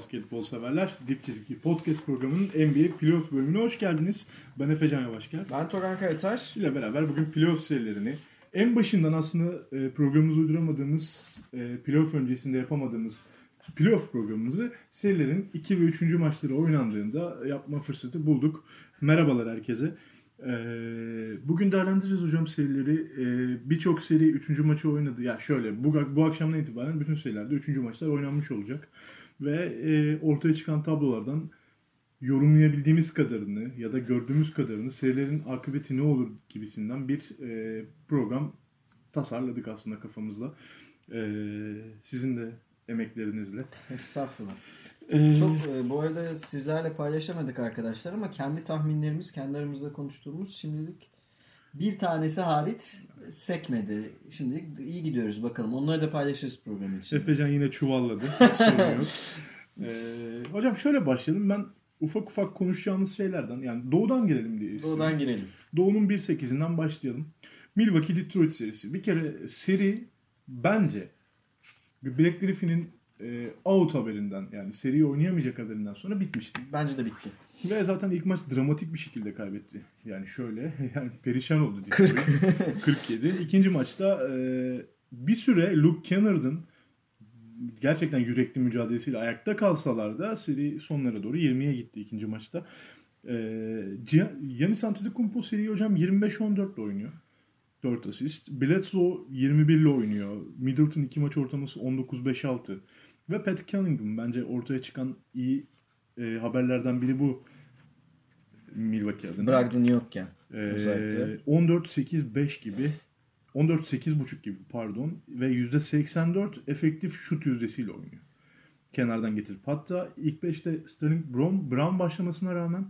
basketbol severler. Dip Çizgi Podcast programının NBA Playoff bölümüne hoş geldiniz. Ben Efecan Yavaşgel. Ben Togan Karataş. ile beraber bugün playoff serilerini en başından aslında e, programımızı uyduramadığımız, e, playoff öncesinde yapamadığımız playoff programımızı serilerin 2 ve 3. maçları oynandığında yapma fırsatı bulduk. Merhabalar herkese. E, bugün değerlendireceğiz hocam serileri. Birçok seri 3. maçı oynadı. Ya şöyle bu, bu akşamdan itibaren bütün serilerde 3. maçlar oynanmış olacak. Ve e, ortaya çıkan tablolardan yorumlayabildiğimiz kadarını ya da gördüğümüz kadarını serilerin akıbeti ne olur gibisinden bir e, program tasarladık aslında kafamızda. E, sizin de emeklerinizle. Estağfurullah. E, Çok e, bu arada sizlerle paylaşamadık arkadaşlar ama kendi tahminlerimiz, kendi aramızda konuştuğumuz şimdilik bir tanesi hariç sekmedi. Şimdilik iyi gidiyoruz bakalım. Onları da paylaşırız program için. Efecan yine çuvalladı. Hiç sorun yok. E, hocam şöyle başlayalım. Ben ufak ufak konuşacağımız şeylerden yani doğudan girelim diye istiyorum. Doğudan girelim. Doğu'nun 1-8'inden başlayalım. Milwaukee Detroit serisi. Bir kere seri bence Black Griffin'in e, out haberinden yani seriyi oynayamayacak haberinden sonra bitmişti. Bence de bitti. Ve zaten ilk maç dramatik bir şekilde kaybetti. Yani şöyle yani perişan oldu Detroit. 47. İkinci maçta e, bir süre Luke Kennard'ın gerçekten yürekli mücadelesiyle ayakta kalsalar da seri sonlara doğru 20'ye gitti ikinci maçta. E, Giannis Antetokounmpo seriyi hocam 25-14 ile oynuyor. 4 asist. Bledsoe 21 ile oynuyor. Middleton 2 maç ortalaması 19-5-6. Ve Pat Cunningham bence ortaya çıkan iyi e, haberlerden biri bu Milwaukee adına. Brogdon yokken. Ee, özellikle. 14-8-5 gibi 14-8.5 gibi pardon ve %84 efektif şut yüzdesiyle oynuyor. Kenardan getirip hatta ilk 5'te Sterling Brown, Brown başlamasına rağmen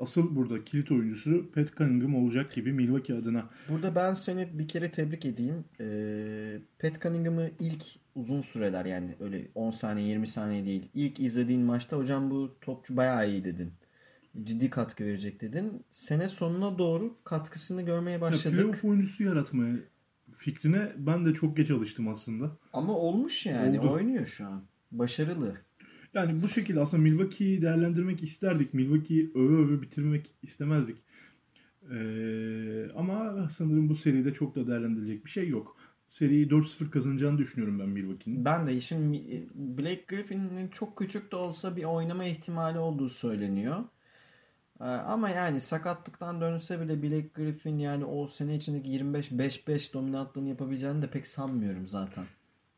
asıl burada kilit oyuncusu Pat Cunningham olacak gibi Milwaukee adına. Burada ben seni bir kere tebrik edeyim. Ee, Pat Cunningham'ı ilk uzun süreler yani öyle 10 saniye 20 saniye değil. İlk izlediğin maçta hocam bu topçu bayağı iyi dedin. Ciddi katkı verecek dedin. Sene sonuna doğru katkısını görmeye Ya, başladık. playoff oyuncusu yaratmaya fikrine ben de çok geç alıştım aslında. Ama olmuş yani. Oldu. Oynuyor şu an. Başarılı. Yani bu şekilde aslında Milwaukee'yi değerlendirmek isterdik. Milwaukee'yi öve öve bitirmek istemezdik. Ee, ama sanırım bu seride çok da değerlendirilecek bir şey yok. Seriyi 4-0 kazanacağını düşünüyorum ben Milwaukee'nin. Ben de işin Blake Griffin'in çok küçük de olsa bir oynama ihtimali olduğu söyleniyor. Ee, Ama yani sakatlıktan dönse bile Blake Griffin yani o sene içindeki 25-5-5 dominantlığını yapabileceğini de pek sanmıyorum zaten.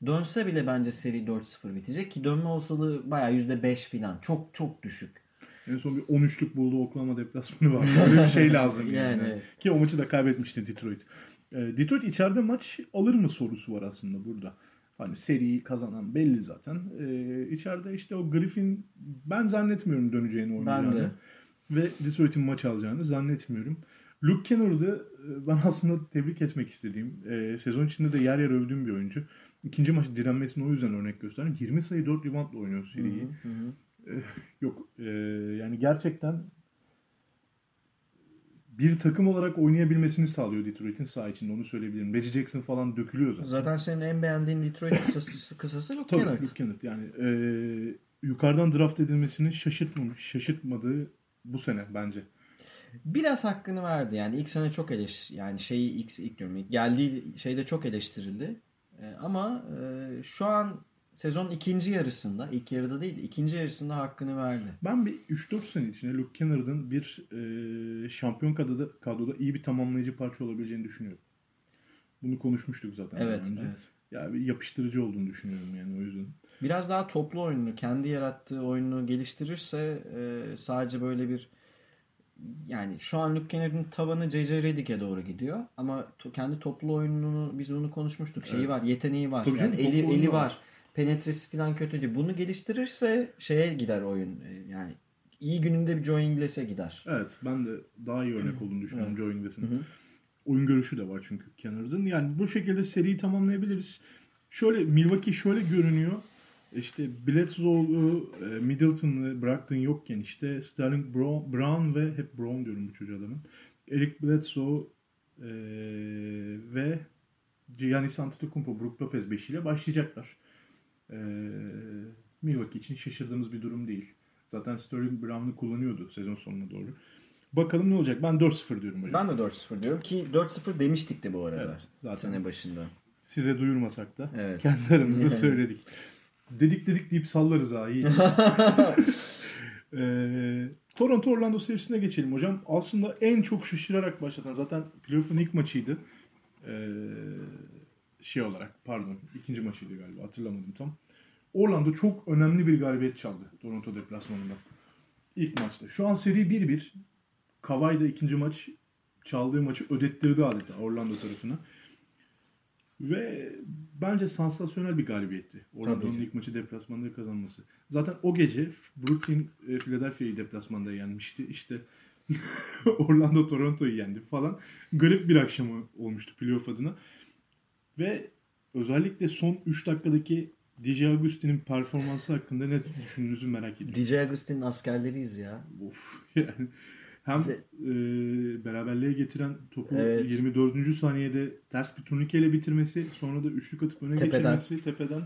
Dönse bile bence seri 4-0 bitecek ki dönme olasılığı bayağı %5 falan. Çok çok düşük. En son bir 13'lük buldu Oklahoma deplasmanı var. Öyle bir şey lazım yani. Yani. Ki o maçı da kaybetmişti Detroit. Ee, Detroit içeride maç alır mı sorusu var aslında burada. Hani seriyi kazanan belli zaten. Ee, içeride işte o Griffin ben zannetmiyorum döneceğini oynayacağını. Ben de. Ve Detroit'in maç alacağını zannetmiyorum. Luke Kennard'ı e, ben aslında tebrik etmek istediğim, e, sezon içinde de yer yer övdüğüm bir oyuncu. İkinci maç direnmesini o yüzden örnek gösterdim. 20 sayı 4 reboundla oynuyor seriyi. Hı hı. Yok e, yani gerçekten bir takım olarak oynayabilmesini sağlıyor Detroit'in saha içinde onu söyleyebilirim. Reggie Jackson falan dökülüyor zaten. Zaten senin en beğendiğin Detroit kısası, kısası Luke Tabii Kennard. Luke Kennard yani e, yukarıdan draft edilmesini şaşırtmamış, şaşırtmadığı bu sene bence. Biraz hakkını verdi yani ilk sene çok eleş yani şeyi ilk, ilk diyorum ilk geldiği şeyde çok eleştirildi Ee, ama e, şu an sezon ikinci yarısında ilk yarıda değil ikinci yarısında hakkını verdi. Ben bir 3-4 sene içinde Luke Kennard'ın bir e, şampiyon kadroda, kadroda iyi bir tamamlayıcı parça olabileceğini düşünüyorum. Bunu konuşmuştuk zaten Evet, önce. evet. Ya bir yapıştırıcı olduğunu düşünüyorum yani o yüzden. Biraz daha toplu oyununu kendi yarattığı oyununu geliştirirse e, sadece böyle bir yani şu an Luke Kennard'ın tavanı J.J. Redick'e doğru gidiyor ama to- kendi toplu oyununu biz bunu konuşmuştuk. Şeyi Evet. var, yeteneği var. Tabii yani canım, eli eli var. var. Penetresi falan kötü değil. Bunu geliştirirse şeye gider oyun. E, Yani iyi gününde bir Joe Ingles'e gider. Evet ben de daha iyi örnek olduğunu düşünüyorum Joe Ingles'in. Oyun görüşü de var çünkü Kennard'ın. Yani bu şekilde seriyi tamamlayabiliriz. Şöyle Milwaukee şöyle görünüyor. İşte Bledsoe'lu, e, Middleton'lı Brogdon yokken işte Sterling Brown, Brown ve hep Brown diyorum bu çocuğa adamın. Eric Bledsoe e, ve Giannis Antetokounmpo, Brook Lopez beşiyle başlayacaklar. E, Milwaukee için şaşırdığımız bir durum değil. Zaten Sterling Brown'u kullanıyordu sezon sonuna doğru. Bakalım ne olacak. Ben 4-0 diyorum hocam. Ben de 4-0 diyorum ki 4-0 demiştik de bu arada. Evet, zaten. Sene başında. Size duyurmasak da Evet. kendi aramızda söyledik. Dedik dedik deyip sallarız ha iyi. Ee, Toronto Orlando serisine geçelim hocam. Aslında en çok şaşırarak başlatan zaten playoff'un ilk maçıydı. Ee, şey olarak pardon ikinci maçıydı galiba hatırlamadım tam. Orlando çok önemli bir galibiyet çaldı Toronto deplasmanında. İlk maçta. Şu an seri 1-1. Kawhi da ikinci maç çaldığı maçı ödettirdi adeta Orlando tarafına. Ve bence sansasyonel bir galibiyetti. Orlando'nun ilk maçı deplasmanda kazanması. Zaten o gece Brooklyn e, Philadelphia'yı deplasmanda yenmişti. İşte Orlando Toronto'yu yendi falan. Garip bir akşamı olmuştu playoff adına. Ve özellikle son 3 dakikadaki DJ Agustin'in performansı hakkında ne düşündüğünüzü merak ediyorum. DJ Agustin'in askerleriyiz ya. Of. Yani hem e, beraberliğe getiren topu Evet. 24. saniyede ters bir turnikeyle bitirmesi, sonra da üçlük atıp öne Tepeden. geçirmesi tepeden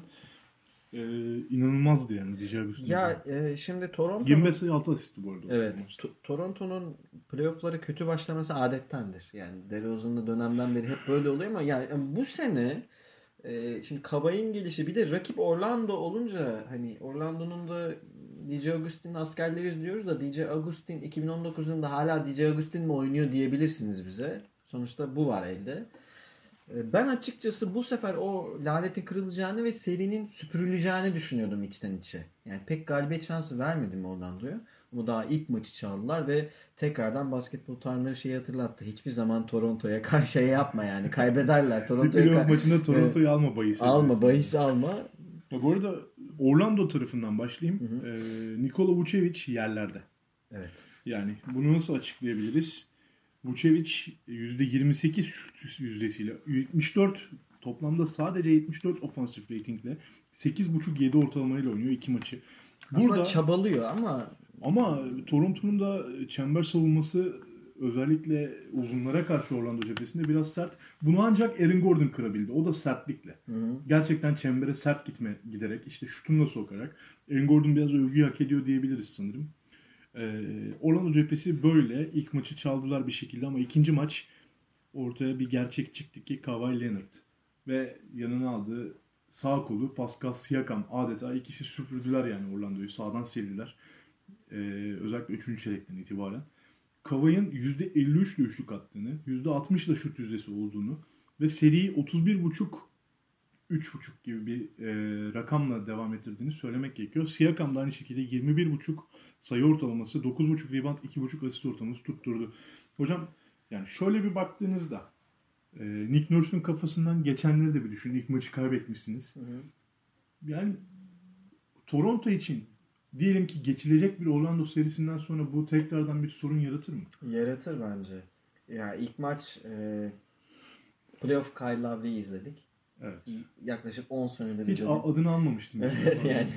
e, inanılmazdı yani Agustin. Ya e, şimdi Toronto 25 sayı 6 asisti bu arada. Evet. To- Toronto'nun playoff'lara kötü başlaması adettendir. Yani DeRozan'lı dönemden beri hep böyle oluyor ama yani bu sene e, şimdi Kavay'ın gelişi bir de rakip Orlando olunca hani Orlando'nun da DJ Agustin'in askerleriyiz diyoruz da DJ Agustin 2019 yılında hala DJ Agustin mi oynuyor diyebilirsiniz bize. Sonuçta bu var elde. E, Ben açıkçası bu sefer o lanetin kırılacağını ve serinin süpürüleceğini düşünüyordum içten içe. Yani pek galibiyet şansı vermedim Orlando'ya. Ama daha ilk maçı çaldılar ve tekrardan basketbol tarihleri şeyi hatırlattı. Hiçbir zaman Toronto'ya karşı şey yapma yani. Kaybederler. Toronto'ya kar- maçında Toronto'yu alma bahis. alma bahis alma. Ya bu arada Orlando tarafından başlayayım. Hı E, Nikola Vucevic yerlerde. Evet. Yani bunu nasıl açıklayabiliriz? Vucevic %28 şut yüzdesiyle 74 toplamda sadece 74 ofansif ratingle 8.5-7 ortalamayla oynuyor iki maçı. Aslında Burada çabalıyor ama ama Toronto'nun da çember savunması özellikle uzunlara karşı Orlando cephesinde biraz sert. Bunu ancak Aaron Gordon kırabildi. O da sertlikle. Hı hı. Gerçekten çembere sert gitme giderek işte şutunla sokarak. Aaron Gordon biraz övgüyü hak ediyor diyebiliriz sanırım. Ee, Orlando cephesi böyle. İlk maçı çaldılar bir şekilde ama ikinci maç ortaya bir gerçek çıktı ki Kawhi Leonard ve yanına aldığı sağ kolu Pascal Siakam adeta ikisi süpürdüler yani Orlando'yu sağdan sildiler. Ee, özellikle 3. çeyrekten itibaren. Kawhi'nin %53 ile üçlük attığını, %60 ile şut yüzdesi olduğunu ve seriyi 31.5 3.5 gibi bir e, rakamla devam ettirdiğini söylemek gerekiyor. Siakam da aynı şekilde 21.5 sayı ortalaması, 9.5 rebound, 2.5 asist ortalaması tutturdu. Hocam yani şöyle bir baktığınızda e, Nick Nurse'un kafasından geçenleri de bir düşünün. İlk maçı kaybetmişsiniz. Hı hı. Yani Toronto için diyelim ki geçilecek bir Orlando serisinden sonra bu tekrardan bir sorun yaratır mı? Yaratır bence. Ya ilk maç e, playoff Kyle Lowry'i izledik. Evet. Yaklaşık 10 senedir Hiç izledik. a- adını almamıştım. Evet yani.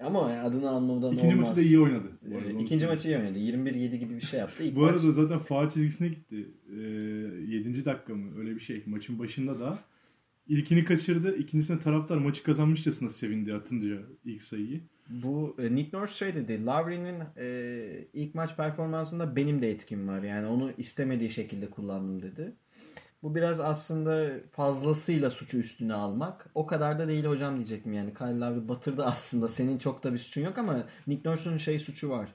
Ama adını almadan İkinci olmaz. maçı da iyi oynadı. Ee, İkinci maçı iyi oynadı. 21-7 gibi bir şey yaptı. İlk Bu maç arada zaten faal çizgisine gitti. Ee, 7. dakika mı öyle bir şey. Maçın başında da ilkini kaçırdı. İkincisine taraftar maçı kazanmışçasına sevindi atınca ilk sayıyı. Bu e, Nick Nurse şey dedi. Lowry'nin e, ilk maç performansında benim de etkim var. Yani onu istemediği şekilde kullandım dedi. Bu biraz aslında fazlasıyla suçu üstüne almak. O kadar da değil hocam diyecektim yani. Kyle Lowry batırdı aslında. Senin çok da bir suçun yok ama Nick Nurse'un şey suçu var.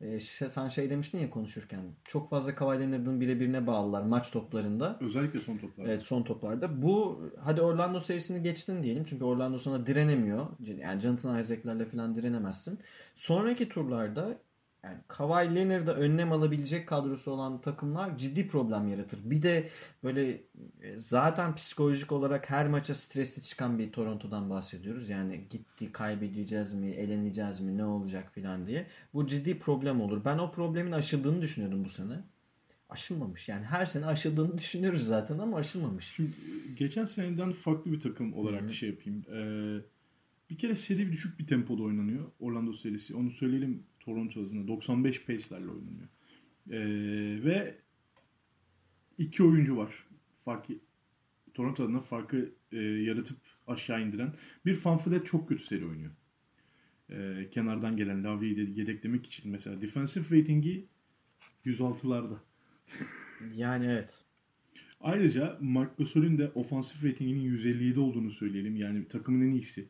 Şey- sen şey demiştin ya konuşurken. Çok fazla Kawhi Leonard'ın birebirine bağlılar maç toplarında. Özellikle son toplarda. Evet son toplarda. Bu hadi Orlando serisini geçtin diyelim. Çünkü Orlando sana direnemiyor. Yani Jonathan Isaac'lerle falan direnemezsin. Sonraki turlarda yani Kawhi Leonard'a önlem alabilecek kadrosu olan takımlar ciddi problem yaratır. Bir de böyle e, zaten psikolojik olarak her maça stresli çıkan bir Toronto'dan bahsediyoruz. Yani gitti kaybedeceğiz mi, eleneceğiz mi, ne olacak filan diye. Bu ciddi problem olur. Ben o problemin aşıldığını düşünüyordum bu sene. Aşılmamış. Yani her sene aşıldığını düşünüyoruz zaten ama aşılmamış. Şimdi geçen seneden farklı bir takım olarak Hı hı. şey yapayım. Ee, bir kere seri düşük bir tempoda oynanıyor. Orlando serisi. Onu söyleyelim Toronto adına. 95 pace'lerle oynanıyor. Ee, ve iki oyuncu var. Farkı Toronto adına farkı e, yaratıp aşağı indiren. Bir Fanflet çok kötü seri oynuyor. Ee, kenardan gelen Lavri'yi de yedeklemek için mesela defensive rating'i 106'larda. Yani evet. Ayrıca Mark Gasol'ün de ofansif ratinginin 157 olduğunu söyleyelim. Yani takımın en iyisi.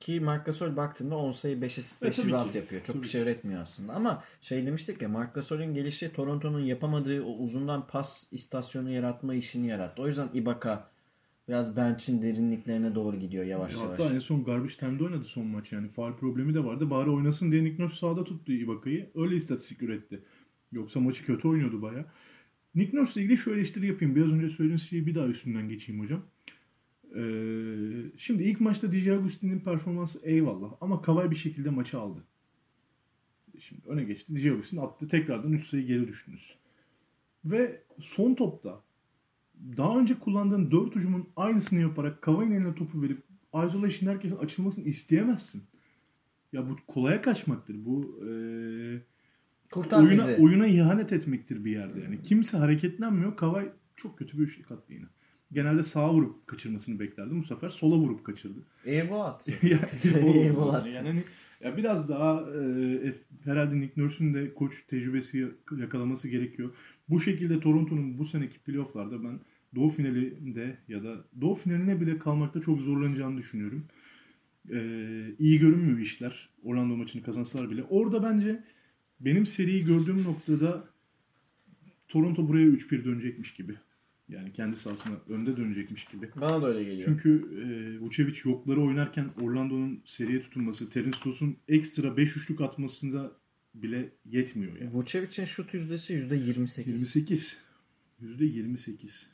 Ki Marc Gasol baktığında 10 sayı 5 asist 5 tabii rebound yapıyor. Çok Tabii bir şey üretmiyor aslında. Ama şey demiştik ya Marc Gasol'ün gelişi Toronto'nun yapamadığı o uzundan pas istasyonu yaratma işini yarattı. O yüzden Ibaka biraz bench'in derinliklerine doğru gidiyor yavaş yavaş. Hatta en son garbage time'da oynadı son maç yani. Faal problemi de vardı. Bari oynasın diye Nick Nurse sahada tuttu Ibaka'yı. Öyle istatistik üretti. Yoksa maçı kötü oynuyordu baya. Nick Nurse'la ilgili şu eleştiri yapayım. Biraz önce söylediğiniz şeyi bir daha üstünden geçeyim hocam. Ee, şimdi ilk maçta DJ Agustin'in performansı eyvallah. Ama Kawhi bir şekilde maçı aldı. Şimdi öne geçti. DJ Agustin attı. Tekrardan 3 sayı geri düştünüz. Ve son topta daha önce kullandığın 4 hücumun aynısını yaparak Kawhi'nin eline topu verip isolation herkesin açılmasını isteyemezsin. Ya bu kolaya kaçmaktır. Bu Kurtar oyuna, bizi. oyuna ihanet etmektir bir yerde. Yani kimse hareketlenmiyor. Kavay çok kötü bir üçlük attı yine. Genelde sağa vurup kaçırmasını beklerdim. Bu sefer sola vurup kaçırdı. Airball attı. Airball attı. yani hani ya biraz daha e, herhalde Nick Nurse'un de koç tecrübesi yakalaması gerekiyor. Bu şekilde Toronto'nun bu seneki playofflarda ben Doğu finalinde ya da Doğu finaline bile kalmakta çok zorlanacağını düşünüyorum. Ee, iyi görünmüyor işler. Orlando maçını kazansalar bile. Orada bence benim seriyi gördüğüm noktada Toronto buraya 3-1 dönecekmiş gibi. Yani kendi sahasına önde dönecekmiş gibi. Bana da öyle geliyor. Çünkü e, Vucevic yokları oynarken Orlando'nun seriye tutunması, Terence Ross'un ekstra 5 üçlük atmasında bile yetmiyor yani. Vucevic'in şut yüzdesi %28. 28. %28.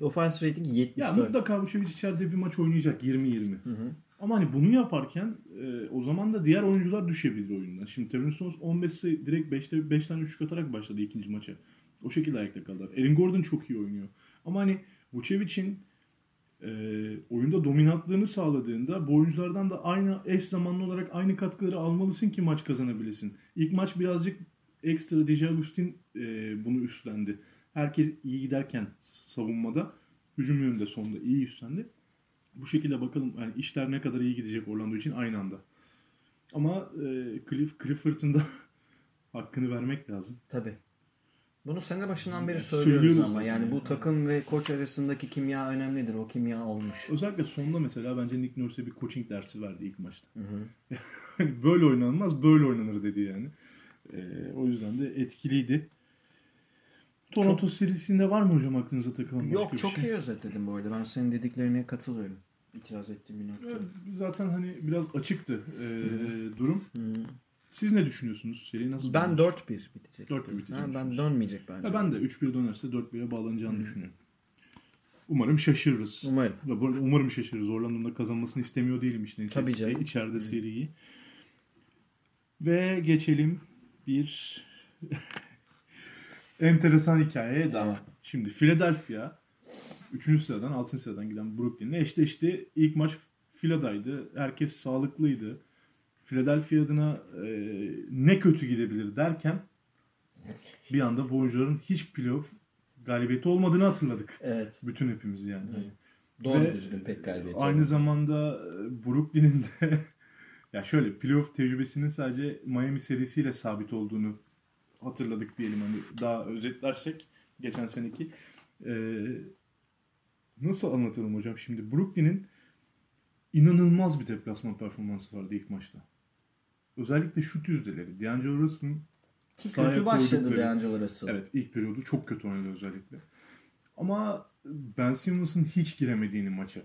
Offense rating 74. Ya mutlaka Vucevic içeride bir maç oynayacak 20-20. Hı hı. Ama hani bunu yaparken e, o zaman da diğer oyuncular düşebilir oyundan. Şimdi Terence Ross 15 sayı direkt 5'te 5 tane üçlük atarak başladı ikinci maça. O şekilde ayakta kaldılar. Aaron Gordon çok iyi oynuyor. Ama hani Vucevic'in e, oyunda dominantlığını sağladığında bu oyunculardan da aynı eş zamanlı olarak aynı katkıları almalısın ki maç kazanabilesin. İlk maç birazcık ekstra DJ Agustin e, bunu üstlendi. Herkes iyi giderken savunmada, hücum yönünde sonunda iyi üstlendi. Bu şekilde bakalım yani işler ne kadar iyi gidecek Orlando için aynı anda. Ama e, Cliff Clifford'ın da hakkını vermek lazım. Tabii. Bunu sene başından beri söylüyoruz söylüyoruz ama zaten yani bu takım ve koç arasındaki kimya önemlidir. O kimya olmuş. Özellikle sonunda mesela bence Nick Nurse'e bir coaching dersi verdi ilk maçta. Hı hı. Böyle oynanmaz, böyle oynanır dedi yani. E, o yüzden de etkiliydi. Toronto serisinde var mı hocam aklınıza takılan başka Yok bir çok şey? iyi özetledin bu arada. Ben senin dediklerine katılıyorum. İtiraz ettiğim bir nokta. Ya, Zaten hani biraz açıktı e, durum. Hı. Siz ne düşünüyorsunuz? Seri nasıl Ben dönecek? 4-1 bitecek. 4-1 bitecek Ha, ben dönmeyecek bence. Ya ben de 3-1 dönerse 4-1'e bağlanacağını Hı. düşünüyorum. Umarım şaşırırız. Umarım. Umarım şaşırırız. Orlando'nun da kazanmasını istemiyor değilim işte. Tabii canım. İçeride seriyi. Ve geçelim bir enteresan hikayeye daha. Evet. Şimdi Philadelphia 3. sıradan 6. sıradan giden Brooklyn'le eşleşti. İlk maç Philadelphia'daydı. Herkes sağlıklıydı. Philadelphia adına e, ne kötü gidebilir derken bir anda bu oyuncuların hiç playoff galibiyeti olmadığını hatırladık. Evet. Bütün hepimiz yani. Evet. Doğru Ve, düzgün pek galibiyet. Aynı olmadı. zamanda e, Brooklyn'in de ya şöyle playoff tecrübesinin sadece Miami serisiyle sabit olduğunu hatırladık diyelim hani daha özetlersek geçen seneki. Ee, nasıl anlatalım hocam şimdi Brooklyn'in inanılmaz bir deplasman performansı vardı ilk maçta. Özellikle şut yüzdeleri. D'Angelo Russell'ın Ki kötü başladı D'Angelo Russell. Evet ilk periyodu çok kötü oynadı özellikle. Ama Ben Simmons'ın hiç giremediğini maça.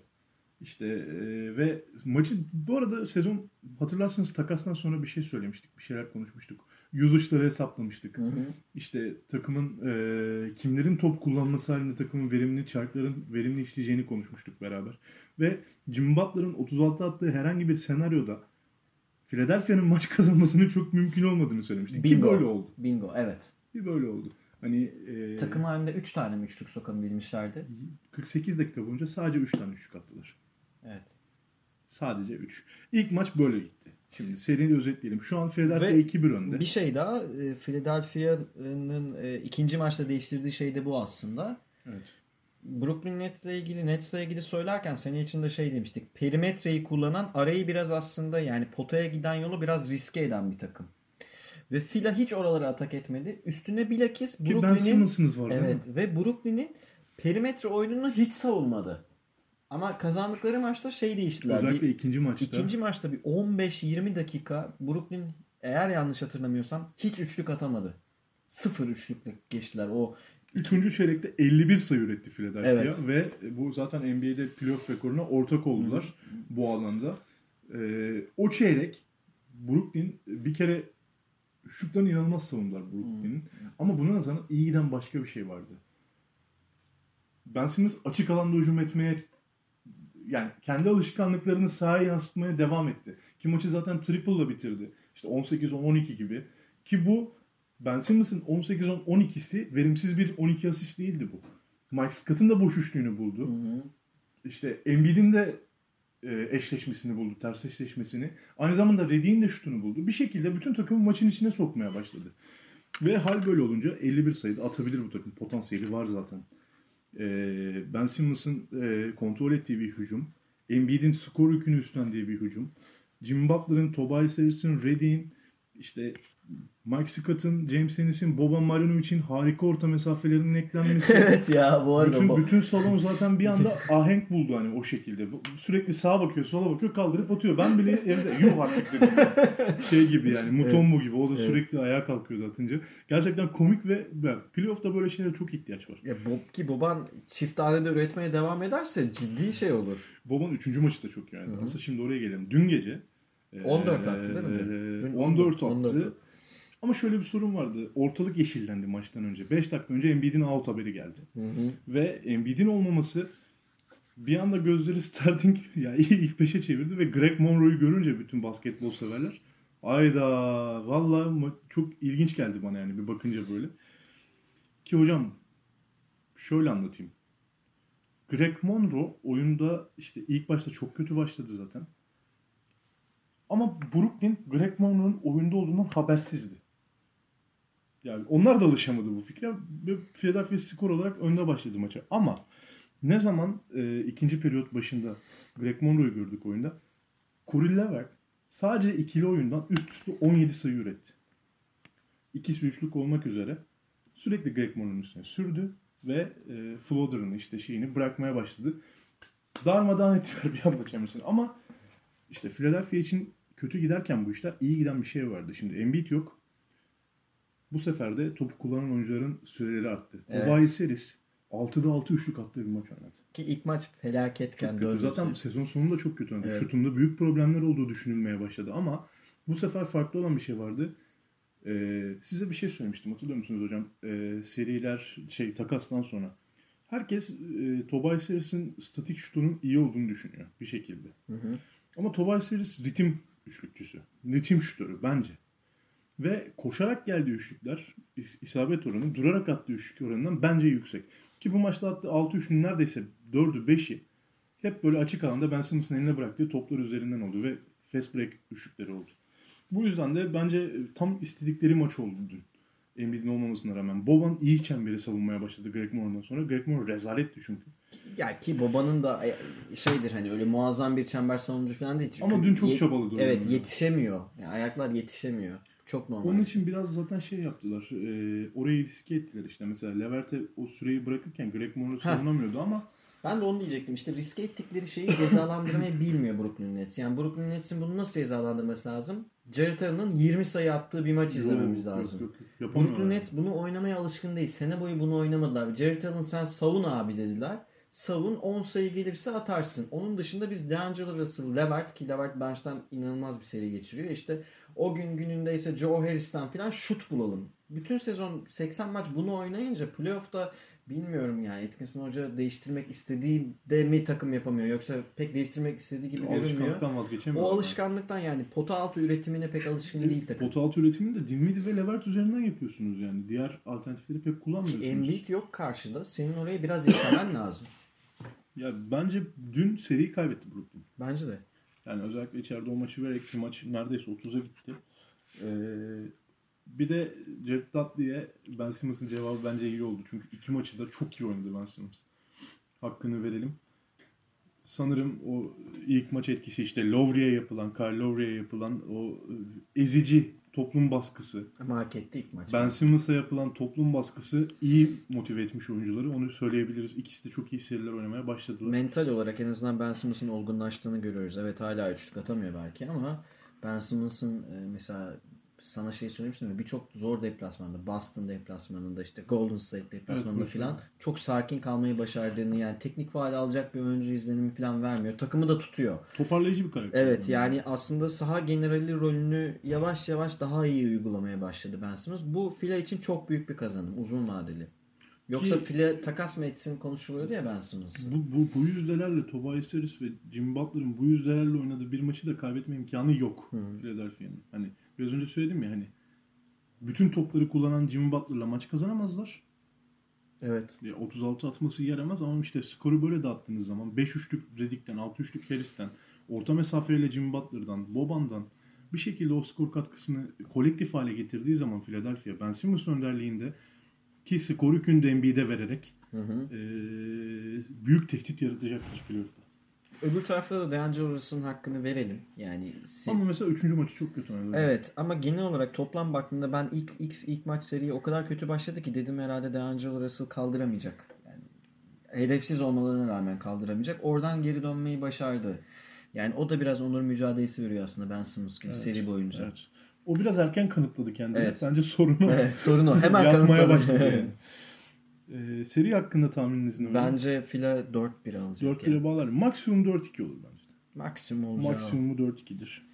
İşte e, ve maçı bu arada sezon hatırlarsanız takastan sonra bir şey söylemiştik. Bir şeyler konuşmuştuk. usage'ları hesaplamıştık. Hı hı. İşte takımın e, kimlerin top kullanması halinde takımın verimli çarkların verimli işleyeceğini konuşmuştuk beraber. Ve Jim Butler'ın 36 attığı herhangi bir senaryoda Philadelphia'nın maç kazanmasının çok mümkün olmadığını söylemiştik. Ki Bingo. böyle oldu. Bingo evet. Ki böyle oldu. Hani e, Takım halinde 3 tane mi üçlük sokabilmişlerdi? 48 dakika boyunca sadece 3 tane üçlük attılar. Evet. Sadece 3. İlk maç böyle gitti. Şimdi seriyi özetleyelim. Şu an Philadelphia Ve 2-1 önde. Bir şey daha e, Philadelphia'nın e, ikinci maçta değiştirdiği şey de bu aslında. Evet. Brooklyn Nets'le ilgili Nets'le ilgili söylerken sene içinde şey demiştik. Perimetreyi kullanan arayı biraz aslında yani potaya giden yolu biraz riske eden bir takım. Ve Fila hiç oraları atak etmedi. Üstüne bilakis Brooklyn'in? Evet ve Brooklyn'in perimetre oyununu hiç savunmadı. Ama kazandıkları maçta şey değiştiler. Özellikle Bir- ikinci maçta. İkinci maçta bir 15-20 dakika Brooklyn eğer yanlış hatırlamıyorsam hiç üçlük atamadı. Sıfır üçlükle geçtiler. O Üçüncü çeyrekte 51 sayı üretti Philadelphia Evet. ve bu zaten NBA'de playoff rekoruna ortak oldular bu alanda. Ee, o çeyrek Brooklyn bir kere şutlarını inanılmaz savundular Brooklyn'in. Ama buna nazaran iyi giden başka bir şey vardı. Ben Simmons açık alanda hücum etmeye yani kendi alışkanlıklarını sahaya yansıtmaya devam etti. Ki maçı zaten triple'la bitirdi. İşte 18-10-12 gibi. Ki bu Ben Simmons'ın 18-10-12'si verimsiz bir 12 asist değildi bu. Mike Scott'ın da boş üçlüğünü buldu. Hı hı. İşte Embiid'in de e, eşleşmesini buldu, ters eşleşmesini. Aynı zamanda Redick'in de şutunu buldu. Bir şekilde bütün takımı maçın içine sokmaya başladı. Ve hal böyle olunca 51 sayıda atabilir bu takım. Potansiyeli var zaten. E, ben Simmons'ın e, kontrol ettiği bir hücum. Embiid'in skor yükünü üstlendiği bir hücum. Jim Butler'ın, Tobias Harris'in, Redick'in, işte Mike Scott'ın, James Ennis'in, Boban Marjanovic'in harika orta mesafelerinin eklenmesi. evet ya bu arada Bütün, bu. bütün salon zaten bir anda ahenk buldu hani o şekilde. Sürekli sağa bakıyor, sola bakıyor, kaldırıp atıyor. Ben bile evde yuh artık dedim. Şey gibi yani Mutombo gibi. O da Evet. sürekli ayağa kalkıyordu atınca. Gerçekten komik ve yani playoff'ta böyle şeylere çok ihtiyaç var. Ya Bob, ki Boban çift hanede üretmeye devam ederse ciddi şey olur. Boban 3. maçı da çok yani. Hı hı. Aslında şimdi oraya gelelim. Dün gece 14 attı değil mi? e, Dün 14 attı. 14. Ama şöyle bir sorun vardı. Ortalık yeşillendi maçtan önce. 5 dakika önce Embiid'in out haberi geldi. Hı hı. Ve Embiid'in olmaması bir anda gözleri starting yani ilk peşe çevirdi ve Greg Monroe'yu görünce bütün basketbol severler ayda valla çok ilginç geldi bana yani bir bakınca böyle. Ki hocam şöyle anlatayım. Greg Monroe oyunda işte ilk başta çok kötü başladı zaten. Ama Brooklyn Greg Monroe'nun oyunda olduğundan habersizdi. Yani onlar da alışamadı bu fikre. Ve Philadelphia skor olarak önde başladı maça. Ama ne zaman e, ikinci periyot başında Greg Monroe'yu gördük oyunda. Corey Levert sadece ikili oyundan üst üste 17 sayı üretti. İkisi üçlük olmak üzere sürekli Greg Monroe'nun üstüne sürdü ve e, floater'ını işte şeyini bırakmaya başladı. Darmadağın ettiler bir anda Chambers'ın. Ama işte Philadelphia için kötü giderken bu işler iyi giden bir şey vardı. Şimdi Embiid yok. Bu sefer de topu kullanan oyuncuların süreleri arttı. Evet. Tobias Harris 6'da 6 üçlük attığı bir maç oynadı. Ki ilk maç felaketken dördüncü Zaten sezon sonunda çok kötü oynadı. Evet. Şutunda büyük problemler olduğu düşünülmeye başladı ama bu sefer farklı olan bir şey vardı. Ee, size bir şey söylemiştim hatırlıyor musunuz hocam? Ee, seriler şey takastan sonra. Herkes e, Tobias Harris'in statik şutunun iyi olduğunu düşünüyor bir şekilde. Hı hı. Ama Tobias Harris ritim üçlükçüsü. Ritim şutörü bence. Ve koşarak geldiği üçlükler is- isabet oranı durarak attığı üçlük oranından bence yüksek. Ki bu maçta attığı 6 üçlünün neredeyse 4'ü 5'i hep böyle açık alanda Ben Simmons'ın eline bıraktığı toplar üzerinden oldu ve fast break üçlükleri oldu. Bu yüzden de bence e, tam istedikleri maç oldu dün. Embiid'in olmamasına rağmen. Boban iyi çemberi savunmaya başladı Greg Moore'dan sonra. Greg Moore rezaletti çünkü. Ya ki Boba'nın da e, şeydir hani öyle muazzam bir çember savunucu falan değil. Çünkü Ama dün çok ye- çabaladı. Evet yetişemiyor. Yani ayaklar yetişemiyor. Çok normal. Onun için biraz zaten şey yaptılar. E, orayı riske ettiler işte. Mesela Levert'e o süreyi bırakırken Greg Moore'u savunamıyordu ama Ben de onu diyecektim. İşte riske ettikleri şeyi cezalandırmayı bilmiyor Brooklyn Nets. Yani Brooklyn Nets'in bunu nasıl cezalandırması lazım? Jared Allen'ın 20 sayı attığı bir maç izlememiz Yok, lazım. Yok, yok. Brooklyn Nets bunu oynamaya alışkın değil. Sene boyu bunu oynamadılar. Jared Allen sen savun abi dediler. Savun 10 sayı gelirse atarsın. Onun dışında biz D'Angelo Russell, Levert ki Levert bench'ten inanılmaz bir seri geçiriyor. İşte o gün gününde Joe Harris'ten falan şut bulalım. Bütün sezon 80 maç bunu oynayınca playoff'ta bilmiyorum yani Atkinson Hoca değiştirmek istediği de mi takım yapamıyor yoksa pek değiştirmek istediği gibi görünmüyor. Alışkanlıktan vazgeçemiyor. O alışkanlıktan yani pota altı üretimine pek alışkın değil takım. Pot altı üretimini de Dinwiddie ve Levert üzerinden yapıyorsunuz yani. Diğer alternatifleri pek kullanmıyorsunuz. Embiid yok karşıda. Senin oraya biraz işlemen lazım. Ya bence dün seriyi kaybetti Brooklyn. Bence de. Yani özellikle içeride o maçı vererek ki maç neredeyse 30'a gitti. Ee, bir de Jeff Dudley'e Ben Simmons'ın cevabı bence iyi oldu. Çünkü iki maçı da çok iyi oynadı Ben Simmons. Hakkını verelim. Sanırım o ilk maç etkisi işte Lowry'e yapılan, Kyle Lowry'e yapılan o e, ezici toplum baskısı. Ama hak etti ilk maç. Ben Simmons'a yapılan toplum baskısı iyi motive etmiş oyuncuları. Onu söyleyebiliriz. İkisi de çok iyi seriler oynamaya başladılar. Mental olarak en azından Ben Simmons'ın olgunlaştığını görüyoruz. Evet hala üçlük atamıyor belki ama Ben Simmons'ın e, mesela sana şey söylemiştim ya birçok zor deplasmanda Boston deplasmanında işte Golden State deplasmanında Evet, filan çok sakin kalmayı başardığını yani teknik faal alacak bir oyuncu izlenimi filan vermiyor. Takımı da tutuyor. Toparlayıcı bir karakter. Evet yani aslında saha generali rolünü yavaş yavaş daha iyi uygulamaya başladı Ben Simmons. Bu file için çok büyük bir kazanım uzun vadeli. Yoksa Ki- file takas mı etsin konuşuluyordu ya Ben Simmons'ı. Bu, bu, bu yüzdelerle Tobias Harris ve Jimmy Butler'ın bu yüzdelerle oynadığı bir maçı da kaybetme imkanı yok. Philadelphia'nın. Hani biraz önce söyledim ya hani bütün topları kullanan Jimmy Butler'la maç kazanamazlar. Evet. Ya 36 atması yaramaz ama işte skoru böyle dağıttığınız zaman 5 üçlük Redick'ten, 6 üçlük Harris'ten, orta mesafeyle Jimmy Butler'dan, Boban'dan bir şekilde o skor katkısını kolektif hale getirdiği zaman Philadelphia Ben Simmons önderliğinde ki skoru Embiid'e vererek Hı hı. eee, büyük tehdit yaratacaktır playoff'ta. Öbür tarafta da DeAngelo Russell'ın hakkını verelim. Yani Ama mesela 3. maçı çok kötü oynadı. Evet ama genel olarak toplam baktığında ben ilk ilk, ilk maç seriye o kadar kötü başladı ki dedim herhalde DeAngelo Russell kaldıramayacak. Yani hedefsiz olmalarına rağmen kaldıramayacak. Oradan geri dönmeyi başardı. Yani o da biraz onur mücadelesi veriyor aslında Ben Simmons gibi Evet, seri boyunca. Evet. O biraz erken kanıtladı kendini. Evet. Bence sorunu Evet, sorun o. Hemen Yatmaya başladı yani. Eee, seri hakkında tahmininiz ne? Bence file 4-1 alacak. 4 yani. bağlar. Maksimum 4-2 olur bence. Maksimum olacağı. o. Maksimumu 4-2'dir.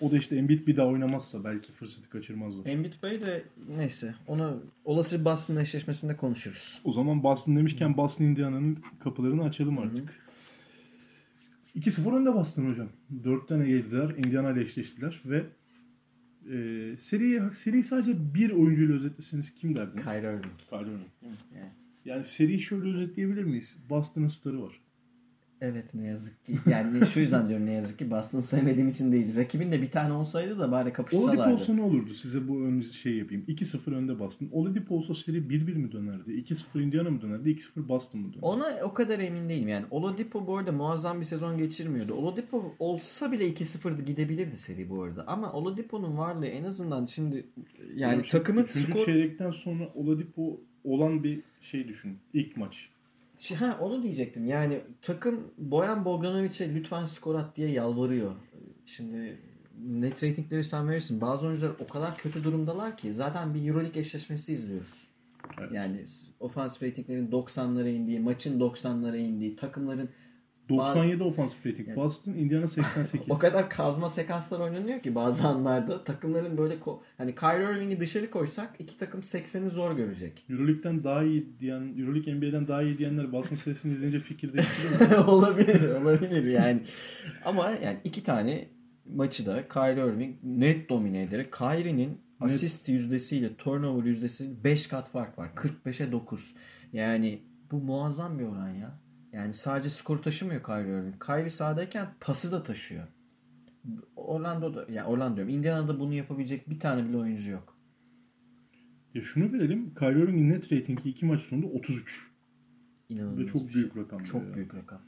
O da işte Embiid bir daha oynamazsa belki fırsatı kaçırmazlar. Embiid Bey de neyse onu olası bir Boston eşleşmesinde konuşuruz. O zaman Boston demişken Boston Indiana'nın kapılarını açalım artık. 2-0 önde Boston hocam. 4 tane yediler. Indiana ile eşleştiler ve e, seriyi, seriyi sadece bir oyuncuyla özetleseniz kim derdiniz? Kyrie Irving. Kyrie Irving? Yani. Yani seriyi şöyle özetleyebilir miyiz? Boston'ın starı var. Evet ne yazık ki. Yani şu yüzden diyorum ne yazık ki. Boston sevmediğim için değil. Rakibin de bir tane olsaydı da bari Oladipo kapışsalardı. olsa ne olurdu? Size bu ön şey yapayım. 2-0 önde Boston. Oladipo olsa seri 1-1 mi dönerdi? 2-0 Indiana mı dönerdi? 2-0 Boston mı dönerdi? Ona o kadar emin değilim yani. Oladipo bu arada muazzam bir sezon geçirmiyordu. Oladipo olsa bile 2-0 gidebilirdi seri bu arada. Ama Oladipo'nun varlığı en azından şimdi yani şimdi takımın skor... çeyrekten sonra Oladipo olan bir şey düşün. İlk maç. Ha onu diyecektim. Yani takım Boyan Bogdanovic'e lütfen skor at diye yalvarıyor. Şimdi net ratingleri sen verirsin. Bazı oyuncular o kadar kötü durumdalar ki zaten bir Euroleague eşleşmesi izliyoruz. Evet. Yani ofans ratinglerin 90'lara indiği, maçın 90'lara indiği, takımların 97 ofansif rating. Yani- Boston, Indiana 88. o kadar kazma sekanslar oynanıyor ki bazı anlarda takımların böyle hani Kyrie Irving'i dışarı koysak iki takım 80'i zor görecek. Euroleague'den daha iyi diyen, Euroleague NBA'den daha iyi diyenler Boston serisini izleyince fikir değiştirir mi? olabilir, olabilir yani. Ama yani iki tane maçı da Kyrie Irving net domine ederek Kyrie'nin asist yüzdesiyle turnover yüzdesi 5 kat fark var. 45'e 9. Yani bu muazzam bir oran ya. Yani sadece skoru taşımıyor Kyrie Irving. Kyrie sahadayken pası da taşıyor. Orlando'da, yani Orlando diyorum. Indiana'da bunu yapabilecek bir tane bile oyuncu yok. ya şunu verelim. Kyrie Irving'in net ratingi iki maç sonunda 33. İnanılmaz Ve çok bir büyük şey. rakam. Çok ya. büyük rakam.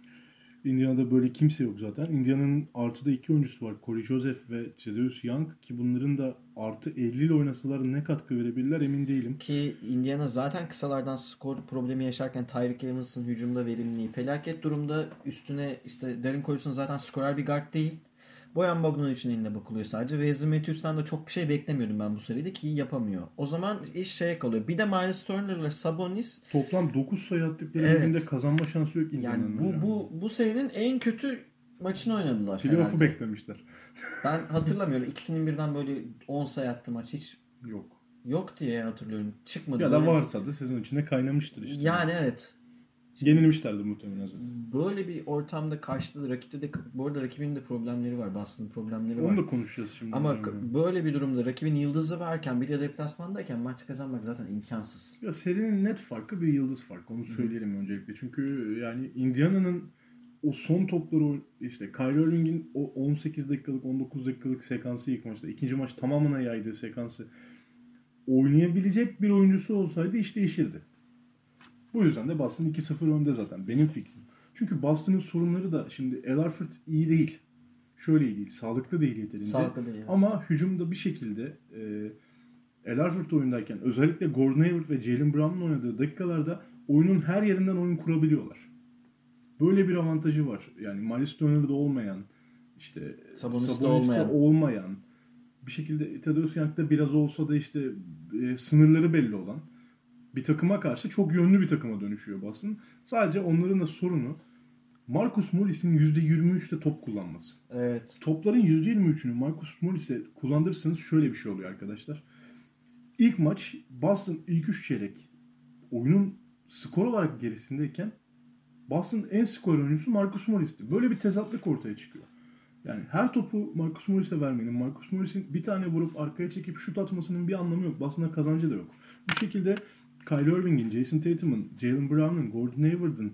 Indiana'da böyle kimse yok zaten. Indiana'nın artıda iki oyuncusu var. Corey Joseph ve Cedric Young ki bunların da artı 50 ile oynasalar ne katkı verebilirler emin değilim. Ki Indiana zaten kısalardan skor problemi yaşarken Tyreek Evans'ın hücumda verimliliği felaket durumda. Üstüne işte Darren Collison zaten skorer bir guard değil. Boyan Bogdanovic'in eline bakılıyor sadece. Ve Wesley Matthews'tan da çok bir şey beklemiyordum ben bu seride ki yapamıyor. O zaman iş şeye kalıyor. Bir de Miles Turner ile Sabonis Toplam 9 sayı attıkları Evet. birinde kazanma şansı yok yani bu bu bu serinin en kötü maçını oynadılar Playoff'u beklemişler. Ben hatırlamıyorum. İkisinin birden böyle 10 sayı attı maç hiç Yok. yok diye hatırlıyorum. Çıkmadı. Ya da varsa da sezon içinde kaynamıştır işte. Yani evet. Yenilmişlerdir muhtemelen zaten. Böyle bir ortamda karşıda da rakipte de bu arada rakibinin de problemleri var. Boston problemleri var. Onu da konuşacağız şimdi. Ama böyle bir durumda rakibin yıldızı varken bir de deplasmandayken maç kazanmak zaten imkansız. Ya serinin net farkı bir yıldız farkı. Onu söyleyelim öncelikle. Çünkü yani Indiana'nın o son topları işte Kyrie Irving'in o 18 dakikalık 19 dakikalık sekansı ilk maçta ikinci maç tamamına yaydığı sekansı oynayabilecek bir oyuncusu olsaydı iş değişirdi. Bu yüzden de Boston 2-0 önde zaten benim fikrim. Çünkü Boston'ın sorunları da şimdi El Horford iyi değil. Şöyle iyi değil. Sağlıklı değil yeterince. Sağlıklı değil. Ama hücumda bir şekilde e, El Horford oyundayken özellikle Gordon Hayward ve Jalen Brown'un oynadığı dakikalarda oyunun her yerinden oyun kurabiliyorlar. Böyle bir avantajı var. Yani Miles Turner'da olmayan, işte Sabonis'te olmayan. olmayan, bir şekilde Tadeusz Young'da biraz olsa da işte e, sınırları belli olan bir takıma karşı çok yönlü bir takıma dönüşüyor Boston. Sadece onların da sorunu Marcus Morris'in %23'te top kullanması. Evet. Topların %23'ünü Marcus Morris'e kullandırırsanız şöyle bir şey oluyor arkadaşlar. İlk maç Boston ilk 3 çeyrek oyunun skor olarak gerisindeyken Boston'ın en skor oyuncusu Marcus Morris'ti. Böyle bir tezatlık ortaya çıkıyor. Yani her topu Marcus Morris'e vermenin, Marcus Morris'in bir tane vurup arkaya çekip şut atmasının bir anlamı yok. Boston'a kazancı da yok. Bu şekilde Kyrie Irving'in, Jason Tatum'un, Jalen Brown'un, Gordon Hayward'ın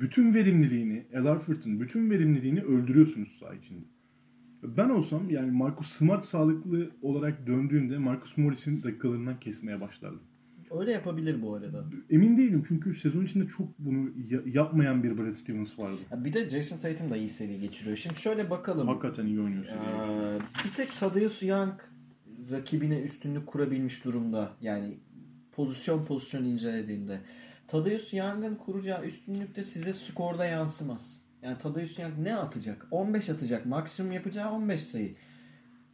bütün verimliliğini, El Horford'un bütün verimliliğini öldürüyorsunuz saha içinde. Ben olsam yani Marcus Smart sağlıklı olarak döndüğünde Marcus Morris'in dakikalarından kesmeye başlardım. Öyle yapabilir bu arada. Emin değilim çünkü sezon içinde çok bunu ya- yapmayan bir Brad Stevens vardı. Ya bir de Jason Tatum da iyi seri geçiriyor. Şimdi şöyle bakalım. Hakikaten iyi oynuyor. Ee, bir tek Tadeusz Young rakibine üstünlük kurabilmiş durumda. Yani pozisyon pozisyon incelediğinde. Tadeusz Young'ın kuracağı üstünlük de size skorda yansımaz. Yani Tadeusz Young ne atacak? 15 atacak. Maksimum yapacağı 15 sayı.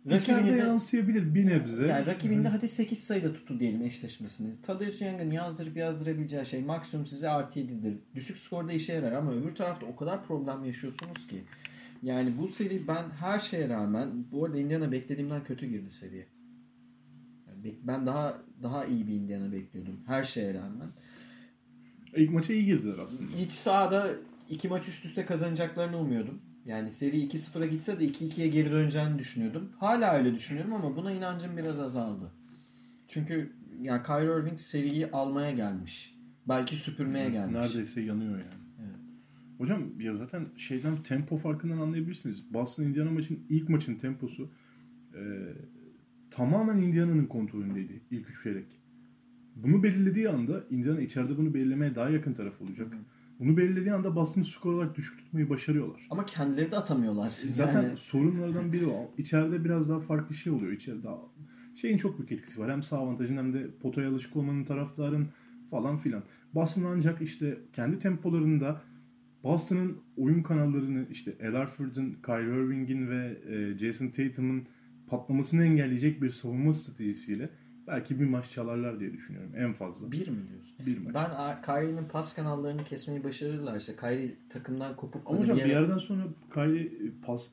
İçeride Rakibini de, yansıyabilir bir nebze. yani rakibinde hadi 8 sayıda tuttu diyelim eşleşmesini. Tadeusz Young'ın yazdırıp yazdırabileceği şey maksimum size artı 7'dir. Düşük skorda işe yarar ama öbür tarafta o kadar problem yaşıyorsunuz ki. Yani bu seri ben her şeye rağmen bu arada Indiana beklediğimden kötü girdi seriye. Ben daha daha iyi bir Indiana bekliyordum her şeye rağmen. İlk maça iyi girdiler aslında. İç sahada iki maç üst üste kazanacaklarını umuyordum. Yani seri 2-0'a gitse de 2-2'ye geri döneceğini düşünüyordum. Hala öyle düşünüyorum ama buna inancım biraz azaldı. Çünkü yani Kyrie Irving seriyi almaya gelmiş. Belki süpürmeye gelmiş. Neredeyse yanıyor yani. Evet. Hocam ya zaten şeyden tempo farkından anlayabilirsiniz. Boston Indiana maçın ilk maçın temposu e, tamamen Indiana'nın kontrolündeydi ilk üç çeyrek. Bunu belirlediği anda Indiana içeride bunu belirlemeye daha yakın taraf olacak. Hı hı. Bunu belirlediği anda Boston'ı skor olarak düşük tutmayı başarıyorlar. Ama kendileri de atamıyorlar. Zaten Yani sorunlardan biri o. İçeride biraz daha farklı şey oluyor. İçeride daha şeyin çok büyük etkisi var. Hem sağ avantajın hem de potaya alışık olmanın taraftarın falan filan. Boston ancak işte kendi tempolarında Boston'ın oyun kanallarını işte El Horford'un, Kyrie Irving'in ve e, Jason Tatum'un patlamasını engelleyecek bir savunma stratejisiyle belki bir maç çalarlar diye düşünüyorum en fazla. bir mi diyorsun? Bir maç. Ben Kyrie'nin pas kanallarını kesmeyi başarırlar. İşte Kyrie takımdan kopuk Ama hocam bir bir yere- yerden sonra Kyrie e, pas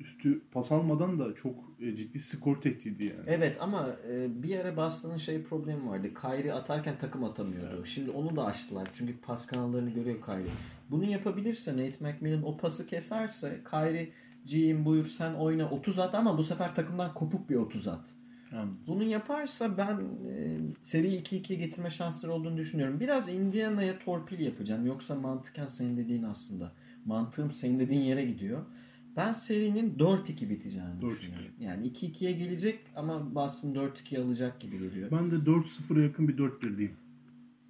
üstü pas almadan da çok e, ciddi skor tehdidi yani. Evet ama e, bir ara Boston'ın şey problemi vardı. Kyrie atarken takım atamıyordu. Şimdi onu da açtılar. Çünkü pas kanallarını görüyor Kyrie. Bunu yapabilirse Nate McMillan o pası keserse Kyrie G'im buyur sen oyna 30 at ama bu sefer takımdan kopuk bir 30 at. Anladım. Bunu yaparsa ben e, seri 2-2'ye getirme şansları olduğunu düşünüyorum. Biraz Indiana'ya torpil yapacağım. Yoksa mantıken senin dediğin aslında. Mantığım senin dediğin yere gidiyor. Ben serinin 4-2 biteceğini 4-2. düşünüyorum. Yani 2-2'ye gelecek ama Boston 4-2 alacak gibi geliyor. Ben de 4-0'a yakın bir 4-1 diyeyim.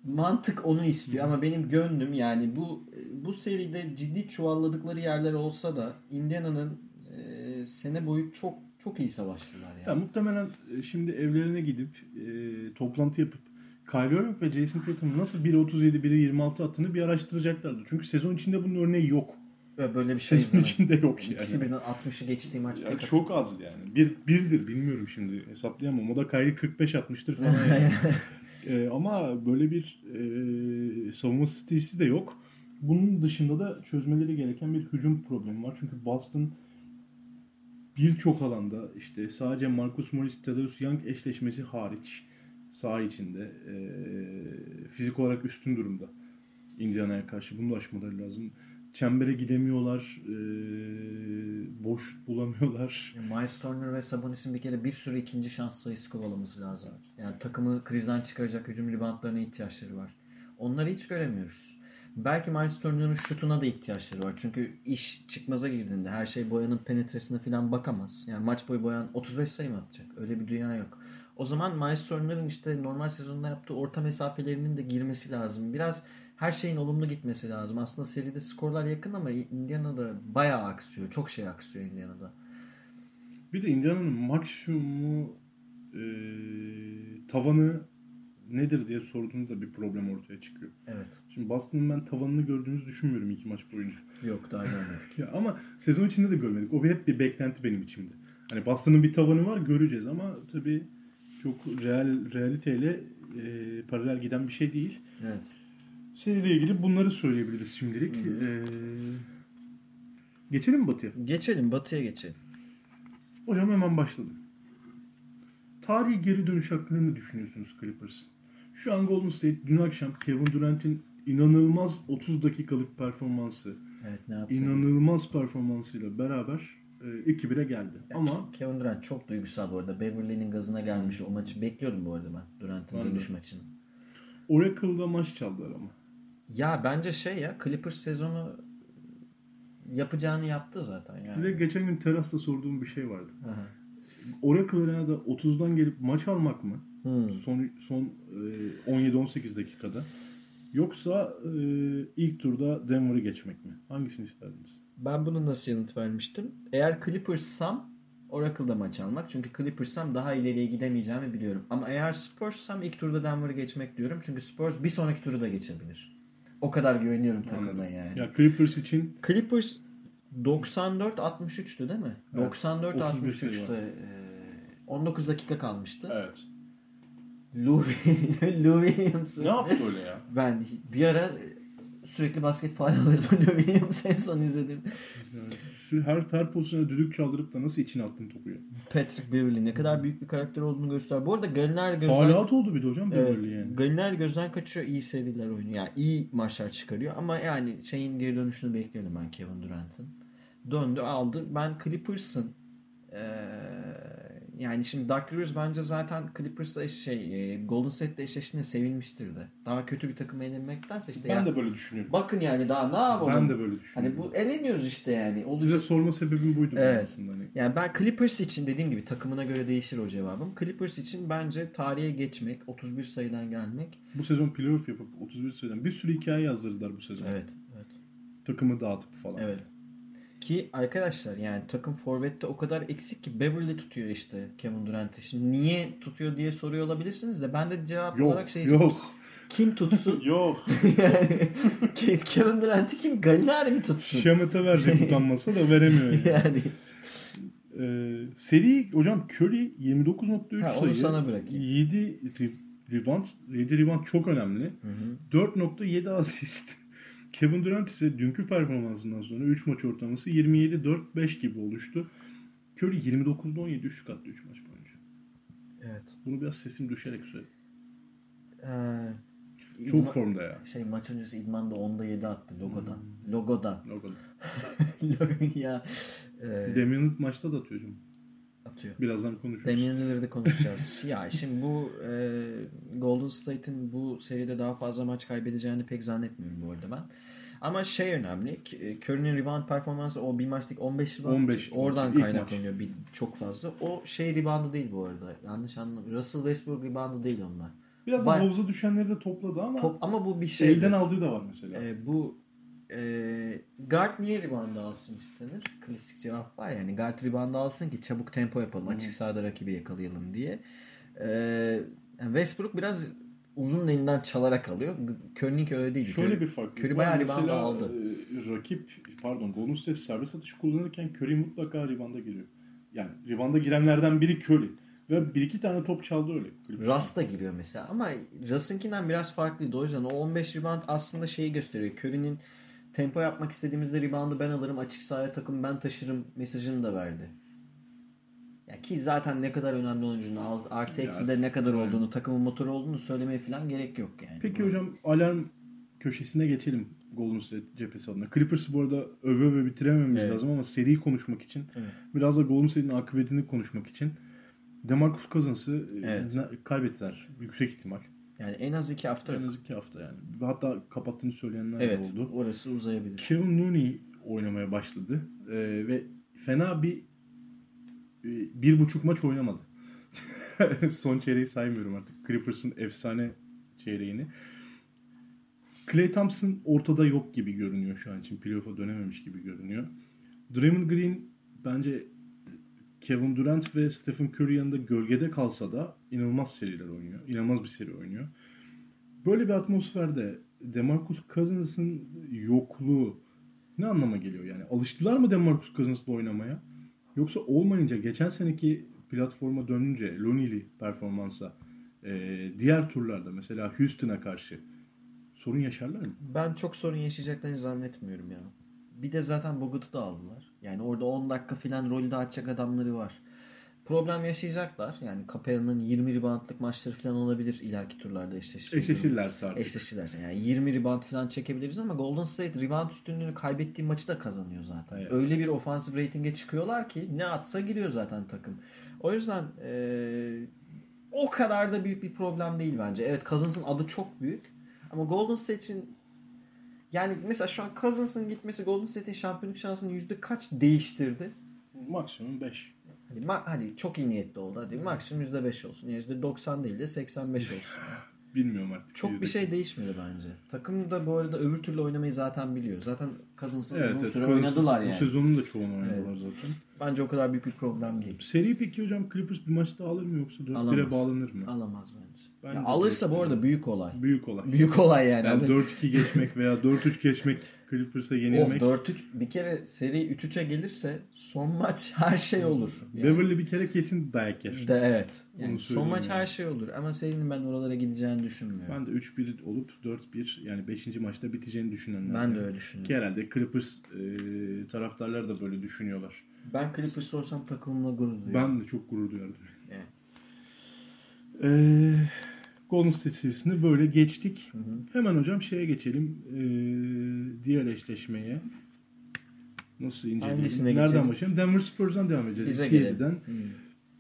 Mantık onu istiyor ama benim gönlüm yani bu bu seride ciddi çuvalladıkları yerler olsa da Indiana'nın e, sene boyu çok çok iyi savaştılar Ya yani. muhtemelen e, şimdi evlerine gidip e, toplantı yapıp Kyrie Irving ve Jason Tatum nasıl 1.37 1.26 attığını bir araştıracaklardır. Çünkü sezon içinde bunun örneği yok. Böyle bir şey Sezon içinde yok yani. İkisi birden 60'ı geçtiği maç Ya çok az yani. Bir, birdir bilmiyorum şimdi hesaplayamam. O da Kyrie 45 atmıştır falan. yani. Ee, ama böyle bir e, savunma stratejisi de yok. Bunun dışında da çözmeleri gereken bir hücum problemi var. Çünkü Boston birçok alanda işte sadece Marcus Morris Thaddeus Young eşleşmesi hariç saha içinde e, fizik olarak üstün durumda. Indiana'ya karşı bunu aşmaları lazım. Çembere gidemiyorlar. e, boş bulamıyorlar. Miles Turner ve Sabonis'in bir kere bir sürü ikinci şans sayısı kovalaması lazım. Yani takımı krizden çıkaracak hücum ribantlarına ihtiyaçları var. Onları hiç göremiyoruz. Belki Miles Turner'ın şutuna da ihtiyaçları var. Çünkü iş çıkmaza girdiğinde her şey Boyan'ın penetresine falan bakamaz. Yani maç boyu Boyan 35 sayı mı atacak? Öyle bir dünya yok. O zaman Miles Turner'ın işte normal sezonda yaptığı orta mesafelerinin de girmesi lazım. Biraz her şeyin olumlu gitmesi lazım. Aslında seride skorlar yakın ama Indiana'da bayağı aksıyor. Çok şey aksıyor Indiana'da. Bir de Indiana'nın maksimumu e, tavanı nedir diye sorduğunda bir problem ortaya çıkıyor. Evet. Şimdi Boston'ın ben tavanını gördüğünüzü düşünmüyorum iki maç boyunca. Yok daha görmedik. Ya ama sezon içinde de görmedik. O bir hep bir beklenti benim içimde. Hani Boston'ın bir tavanı var göreceğiz ama tabii çok real realiteyle e, paralel giden bir şey değil. Evet. Seriyle ilgili bunları söyleyebiliriz şimdilik. Hı hı. E, geçelim mi Batı'ya? Geçelim batıya geçelim. Hocam hemen başladım. Tarihi geri dönüş hakkında ne düşünüyorsunuz Clippers'ın? Şu an Golden State dün akşam Kevin Durant'in inanılmaz 30 dakikalık performansı, Evet ne yapsın? inanılmaz performansıyla beraber e, 2-1'e geldi. Ama Kevin Durant çok duygusal bu arada. Beverly'nin gazına gelmiş. O maçı bekliyordum bu arada ben. Durant'ın dönüş maçını. Oracle'da maç çaldılar ama. Ya bence şey ya Clippers sezonu yapacağını yaptı zaten. Yani. Size geçen gün terasta sorduğum bir şey vardı. Aha. Oracle Arena'da 30'dan gelip maç almak mı? Hmm. Son son e, 17-18 dakikada. Yoksa e, ilk turda Denver'ı geçmek mi? Hangisini isterdiniz? Ben bunu nasıl yanıt vermiştim? Eğer Clippers'sam Oracle'da maç almak. Çünkü Clippers'sam daha ileriye gidemeyeceğimi biliyorum. Ama eğer Spurs'sam ilk turda Denver'ı geçmek diyorum. Çünkü Spurs bir sonraki turu da geçebilir. O kadar güveniyorum Anladım. yani. Ya Clippers için Clippers 94-63'tü değil mi? Evet. 31 sayı 94-63'te e, 19 dakika kalmıştı. evet. Lou, Lou Williams. Ne yaptı öyle ya? Ben bir ara sürekli basket faal alıyordum Lou Williams en son. Yani sü- her her pozisyona düdük çaldırıp da nasıl içine attın topu ya? Patrick Beverly ne kadar büyük bir karakter olduğunu göster. Bu arada Galiner gözden... Faal oldu bir de hocam Evet, böyle yani. Galiner gözden kaçıyor iyi seriler oynuyor. Yani iyi maçlar çıkarıyor ama yani şeyin geri dönüşünü bekliyorum ben Kevin Durant'ın. Döndü aldı. Ben Clippers'ın eee, yani şimdi Dark Rivers bence zaten Clippers'la şey e, Golden State'le eşleştiğinde sevinmiştir de. Daha kötü bir takıma yenilmektense işte Ben ya, de böyle düşünüyorum. bakın yani daha ne yapalım? Ben de böyle Hani düşünüyorum. bu eleniyoruz işte yani. Olacak. Size sorma sebebim buydu Evet. aslında. Hani. Yani ben Clippers için dediğim gibi takımına göre değişir o cevabım. Clippers için bence tarihe geçmek, 31 sayıdan gelmek. Bu sezon playoff yapıp 31 sayıdan bir sürü hikaye yazdırdılar bu sezon. Evet. Evet. Takımı dağıtıp falan. Evet. Ki arkadaşlar yani takım forvette o kadar eksik ki Beverly tutuyor işte Kevin Durant'i. Şimdi niye tutuyor diye soruyor olabilirsiniz de ben de cevap Yok, olarak şey yok, kim tutsun? yok. yani Ke- Kevin Durant'i kim? Gallinari mi tutsun? Şamata verecek utanmasa da veremiyor. Yani. yani. Ee, seri hocam Curry 29.3 Ha, sayı. sana bırakayım. 7 re- rebound. 7 rebound çok önemli. Hı hı. 4.7 asist. Kevin Durant ise dünkü performansından sonra 3 maç ortalaması 27-4-5 gibi oluştu. Curry 29'da 17 üçlük attı 3 maç boyunca. Evet. Bunu biraz sesim düşerek söyle. Ee, Çok İdman- formda ya. Şey maç öncesi İdman da 10'da 7 attı Logo'dan. Hmm. Logo'dan. Logan. ya e, Lillard maçta da atıyor hocam. Atıyor. Birazdan konuşuruz. Damian Lillard'ı konuşacağız. ya şimdi bu e, Golden State'in bu seride daha fazla maç kaybedeceğini pek zannetmiyorum bu arada ben. Ama şey önemli. E, Curry'nin rebound performansı o bir maçlık 15 rebound. 15 oradan kaynaklanıyor bir, çok fazla. O şey reboundı değil bu arada. Yanlış anlamadım. Russell Westbrook reboundı değil onlar. Biraz da havuza düşenleri de topladı ama Top, ama bu bir şey. elden aldığı da var mesela. E, bu e, guard niye rebound alsın istenir? Klasik cevap var yani guard rebound alsın ki çabuk tempo yapalım. Hı. Açık sahada rakibi yakalayalım diye. E, Westbrook biraz uzun elinden çalarak alıyor. Curry'ninki öyle değil. Şöyle Curry- bir fark. Curry bayağı rebound aldı. e, rakip pardon Golden State serbest atış kullanırken Curry mutlaka ribanda giriyor. Yani ribanda girenlerden biri Curry. Ve bir iki tane top çaldı öyle. Russ da giriyor mesela ama Russ'ınkinden biraz farklıydı. O yüzden o 15 rebound aslında şeyi gösteriyor. Curry'nin tempo yapmak istediğimizde reboundı ben alırım, açık sahaya takım ben taşırım mesajını da verdi. Ya ki zaten ne kadar önemli oyuncunun artı eksi de ne kadar olduğunu, takımın motoru olduğunu söylemeye falan gerek yok yani. Peki hocam alarm köşesine geçelim Golden State cephesi adına. Clippers'ı bu arada öve öve bitirememiz Evet. lazım ama seriyi konuşmak için Evet. biraz da Golden State'in akıbetini konuşmak için DeMarcus Cousins'ı e, Evet. kaybettiler. Yüksek ihtimal. Yani en az iki hafta En yok. az iki hafta yani. Hatta kapattığını söyleyenler de Evet, oldu. orası uzayabilir. Kevin Looney oynamaya başladı Ee, ve fena bir e, bir buçuk maç oynamadı. Son çeyreği saymıyorum artık. Clippers'ın efsane çeyreğini. Klay Thompson ortada yok gibi görünüyor şu an için. Playoff'a dönememiş gibi görünüyor. Draymond Green bence Kevin Durant ve Stephen Curry yanında gölgede kalsa da inanılmaz seriler oynuyor. İnanılmaz bir seri oynuyor. Böyle bir atmosferde DeMarcus Cousins'ın yokluğu ne anlama geliyor yani? Alıştılar mı DeMarcus Cousins'la oynamaya? Yoksa olmayınca geçen seneki platforma dönünce Lonely performansa e, diğer turlarda mesela Houston'a karşı sorun yaşarlar mı? Ben çok sorun yaşayacaklarını zannetmiyorum ya. Bir de zaten Bogut'u da aldılar. Yani orada 10 dakika falan rolü de açacak adamları var. Problem yaşayacaklar. Yani Capella'nın 20 reboundlık maçları falan olabilir ileriki turlarda eşleşir. Eşleşirlerse artık. Eşleşirlerse. Yani 20 rebound falan çekebiliriz ama Golden State rebound üstünlüğünü kaybettiği maçı da kazanıyor zaten. Evet. Öyle bir ofansif ratinge çıkıyorlar ki ne atsa giriyor zaten takım. O yüzden eee, o kadar da büyük bir problem değil bence. Evet Cousins'ın adı çok büyük ama Golden State için yani mesela şu an Cousins'ın gitmesi Golden State'in şampiyonluk şansını yüzde kaç değiştirdi? Maksimum 5. Hadi, ma- hadi çok iyi niyetli oldu. Hadi maksimum yüzde beş olsun. Yani yüzde 90 değil de 85 olsun. Bilmiyorum artık. Çok bir şey değişmedi bence. Takım da bu arada öbür türlü oynamayı zaten biliyor. Zaten Cousins'ın Evet, uzun evet. süre oynadılar Bu yani. sezonun da çoğunu oynadılar zaten. Bence o kadar büyük bir problem değil. Seri peki hocam Clippers bir maçta alır mı yoksa 4-1'e Alamaz. bağlanır mı? Alamaz bence. Bence Ya alırsa bu arada büyük olay. Büyük olay. Büyük olay yani. Yani Hadi- 4-2 geçmek veya 4-3 geçmek Clippers'a Of yenilmek. 4-3 bir kere seri 3-3'e gelirse son maç her şey olur. Yani. Beverly bir kere kesin dayak yer. De, evet. Yani son maç yani. her şey olur ama serinin ben oralara gideceğini düşünmüyorum. Ben de 3-1 olup 4-1 yani 5. maçta biteceğini düşünenler. Ben, de öyle düşünüyorum. Ki herhalde Clippers e, taraftarlar da böyle düşünüyorlar. Ben Clippers olsam takımımla gurur duyuyorum. Ben de çok gurur duyardım. Evet. Ee, Golden State serisinde böyle geçtik. Hı hı. Hemen hocam şeye geçelim. Ee, diğer eşleşmeye. Nasıl inceleyelim? Hangisine Nereden geçelim? başlayalım? Denver Spurs'dan devam edeceğiz. Bize 2-7'den. gelelim. Hı.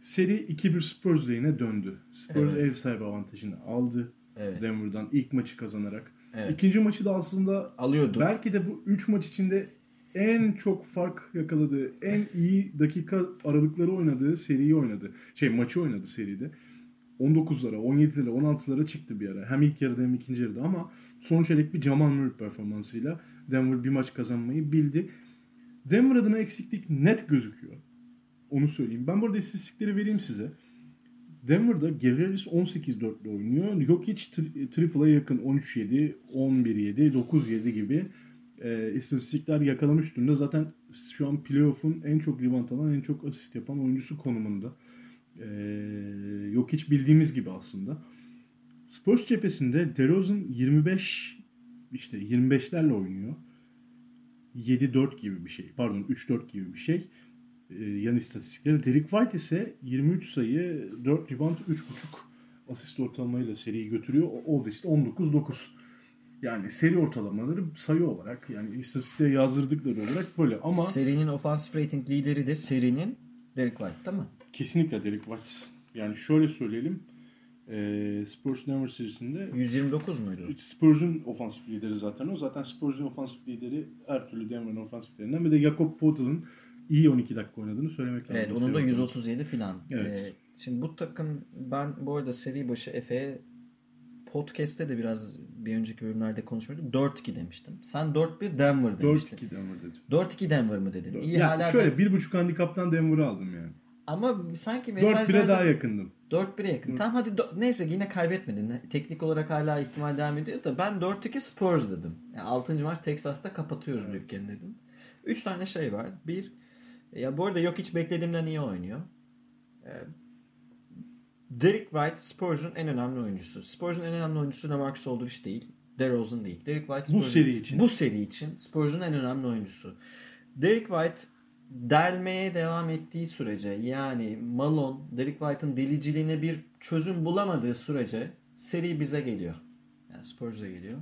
Seri 2-1 Spurs lehine döndü. Spurs Evet. ev sahibi avantajını aldı. Evet. Denver'dan ilk maçı kazanarak. Evet. İkinci maçı da aslında Alıyordu. belki de bu 3 maç içinde en çok fark yakaladığı, en iyi dakika aralıkları oynadığı seriyi oynadı. Şey maçı oynadı seride. 19'lara, 17'lere, 16'lara çıktı bir ara. Hem ilk yarıda hem ikinci yarıda ama son çeyrek bir Jamal Murray performansıyla Denver bir maç kazanmayı bildi. Denver adına eksiklik net gözüküyor. Onu söyleyeyim. Ben burada istatistikleri vereyim size. Denver'da Gavrilis 18-4'le oynuyor. Jokic tri- triple'a yakın 13-7, 11-7, 9-7 gibi e, istatistikler yakalamış durumda. Zaten şu an playoff'un en çok rebound alan, en çok asist yapan oyuncusu konumunda. E, Jokic bildiğimiz gibi aslında. Spurs cephesinde DeRozan 25 işte 25'lerle oynuyor. 7-4 gibi bir şey. Pardon 3-4 gibi bir şey. Ee, yan istatistikleri. Derek White ise 23 sayı, 4 rebound, 3.5 asist ortalamayla seriyi götürüyor. O da işte 19-9. Yani seri ortalamaları sayı olarak yani istatistiğe yazdırdıkları olarak böyle ama Serinin offensive rating lideri de serinin Derek White değil mi? Kesinlikle Derek White. Yani şöyle söyleyelim. E, Spurs Denver serisinde 129 muydu? Spurs'un ofansif lideri zaten o. Zaten Spurs'un ofansif lideri her türlü Denver'ın ofansiflerinden. Bir de Jakob Poeltl'ın iyi 12 dakika oynadığını söylemek lazım. Evet onun da Seri 137 filan. Evet. Ee, şimdi bu takım ben bu arada seri başı Efe'ye podcast'te de biraz bir önceki bölümlerde konuşmuştuk. 4-2 demiştim. Sen 4-1 Denver demiştin. 4-2 Denver dedim. 4-2 Denver mı dedin? İyi yani hala şöyle de- bir buçuk handikaptan Denver'ı aldım yani. Ama sanki 4-1'e mesajlarda daha yakındım. 4-1'e yakın. Dört- Tamam hadi do- neyse yine kaybetmedin. Teknik olarak hala ihtimal devam ediyor da ben 4-2 Spurs dedim. Yani 6. maç Texas'ta kapatıyoruz Evet. dükkanı dedim. 3 tane şey var. Bir ya bu arada yok hiç beklediğimden iyi oynuyor. Ee, Derek White Spurs'un en önemli oyuncusu. Spurs'un en önemli oyuncusu Lamarcus Aldridge değil. DeRozan değil. Derek White Bu Spurs'un- seri için. Bu seri için Spurs'un en önemli oyuncusu. Derek White delmeye devam ettiği sürece yani Malone, Derek White'ın deliciliğine bir çözüm bulamadığı sürece seri bize geliyor. Yani Spurs'a geliyor.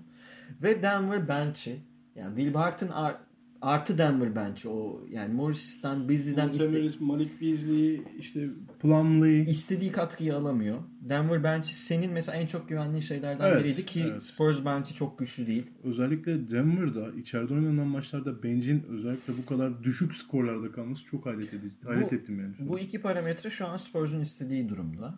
Ve Denver bench'i yani Will Barton ar- artı Denver bench'i o yani Morris'ten Beasley'den iste- Malik Beasley, işte Plumlee. istediği katkıyı alamıyor. Denver bench'i senin mesela en çok güvendiğin şeylerden Evet, biriydi ki evet. Spurs bench'i çok güçlü değil. Özellikle Denver'da içeride oynanan maçlarda Bench'in özellikle bu kadar düşük skorlarda kalması çok hayret, edici, hayret ettim yani. Bu iki parametre şu an Spurs'un istediği durumda.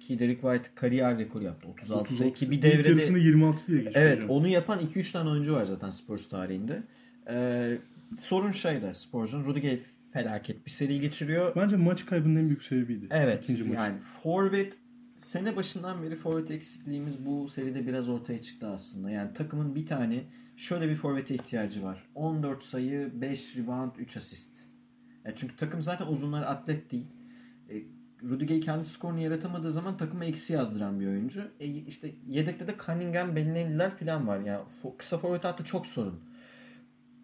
Ki Derek White kariyer rekoru yaptı. 36 sayı ki bir İlk devrede yarısını 26 ile geçti Evet hocam. onu yapan 2-3 tane oyuncu var zaten Spurs tarihinde. Ee, sorun şeyde Spurs'un Rudy Gay felaket bir seri geçiriyor. Bence maç kaybının en büyük sebebiydi. Evet İkinci maç. yani forvet sene başından beri forvet eksikliğimiz bu seride biraz ortaya çıktı aslında. Yani takımın bir tane şöyle bir forvete ihtiyacı var. 14 sayı, 5 rebound, 3 asist. Ya çünkü takım zaten uzunlar atlet değil. E, Rudy Gay kendi skorunu yaratamadığı zaman takıma eksi yazdıran bir oyuncu. E, işte yedekte de Cunningham, Bellinelli'ler falan var. Yani fo- kısa forvet hattı çok sorun.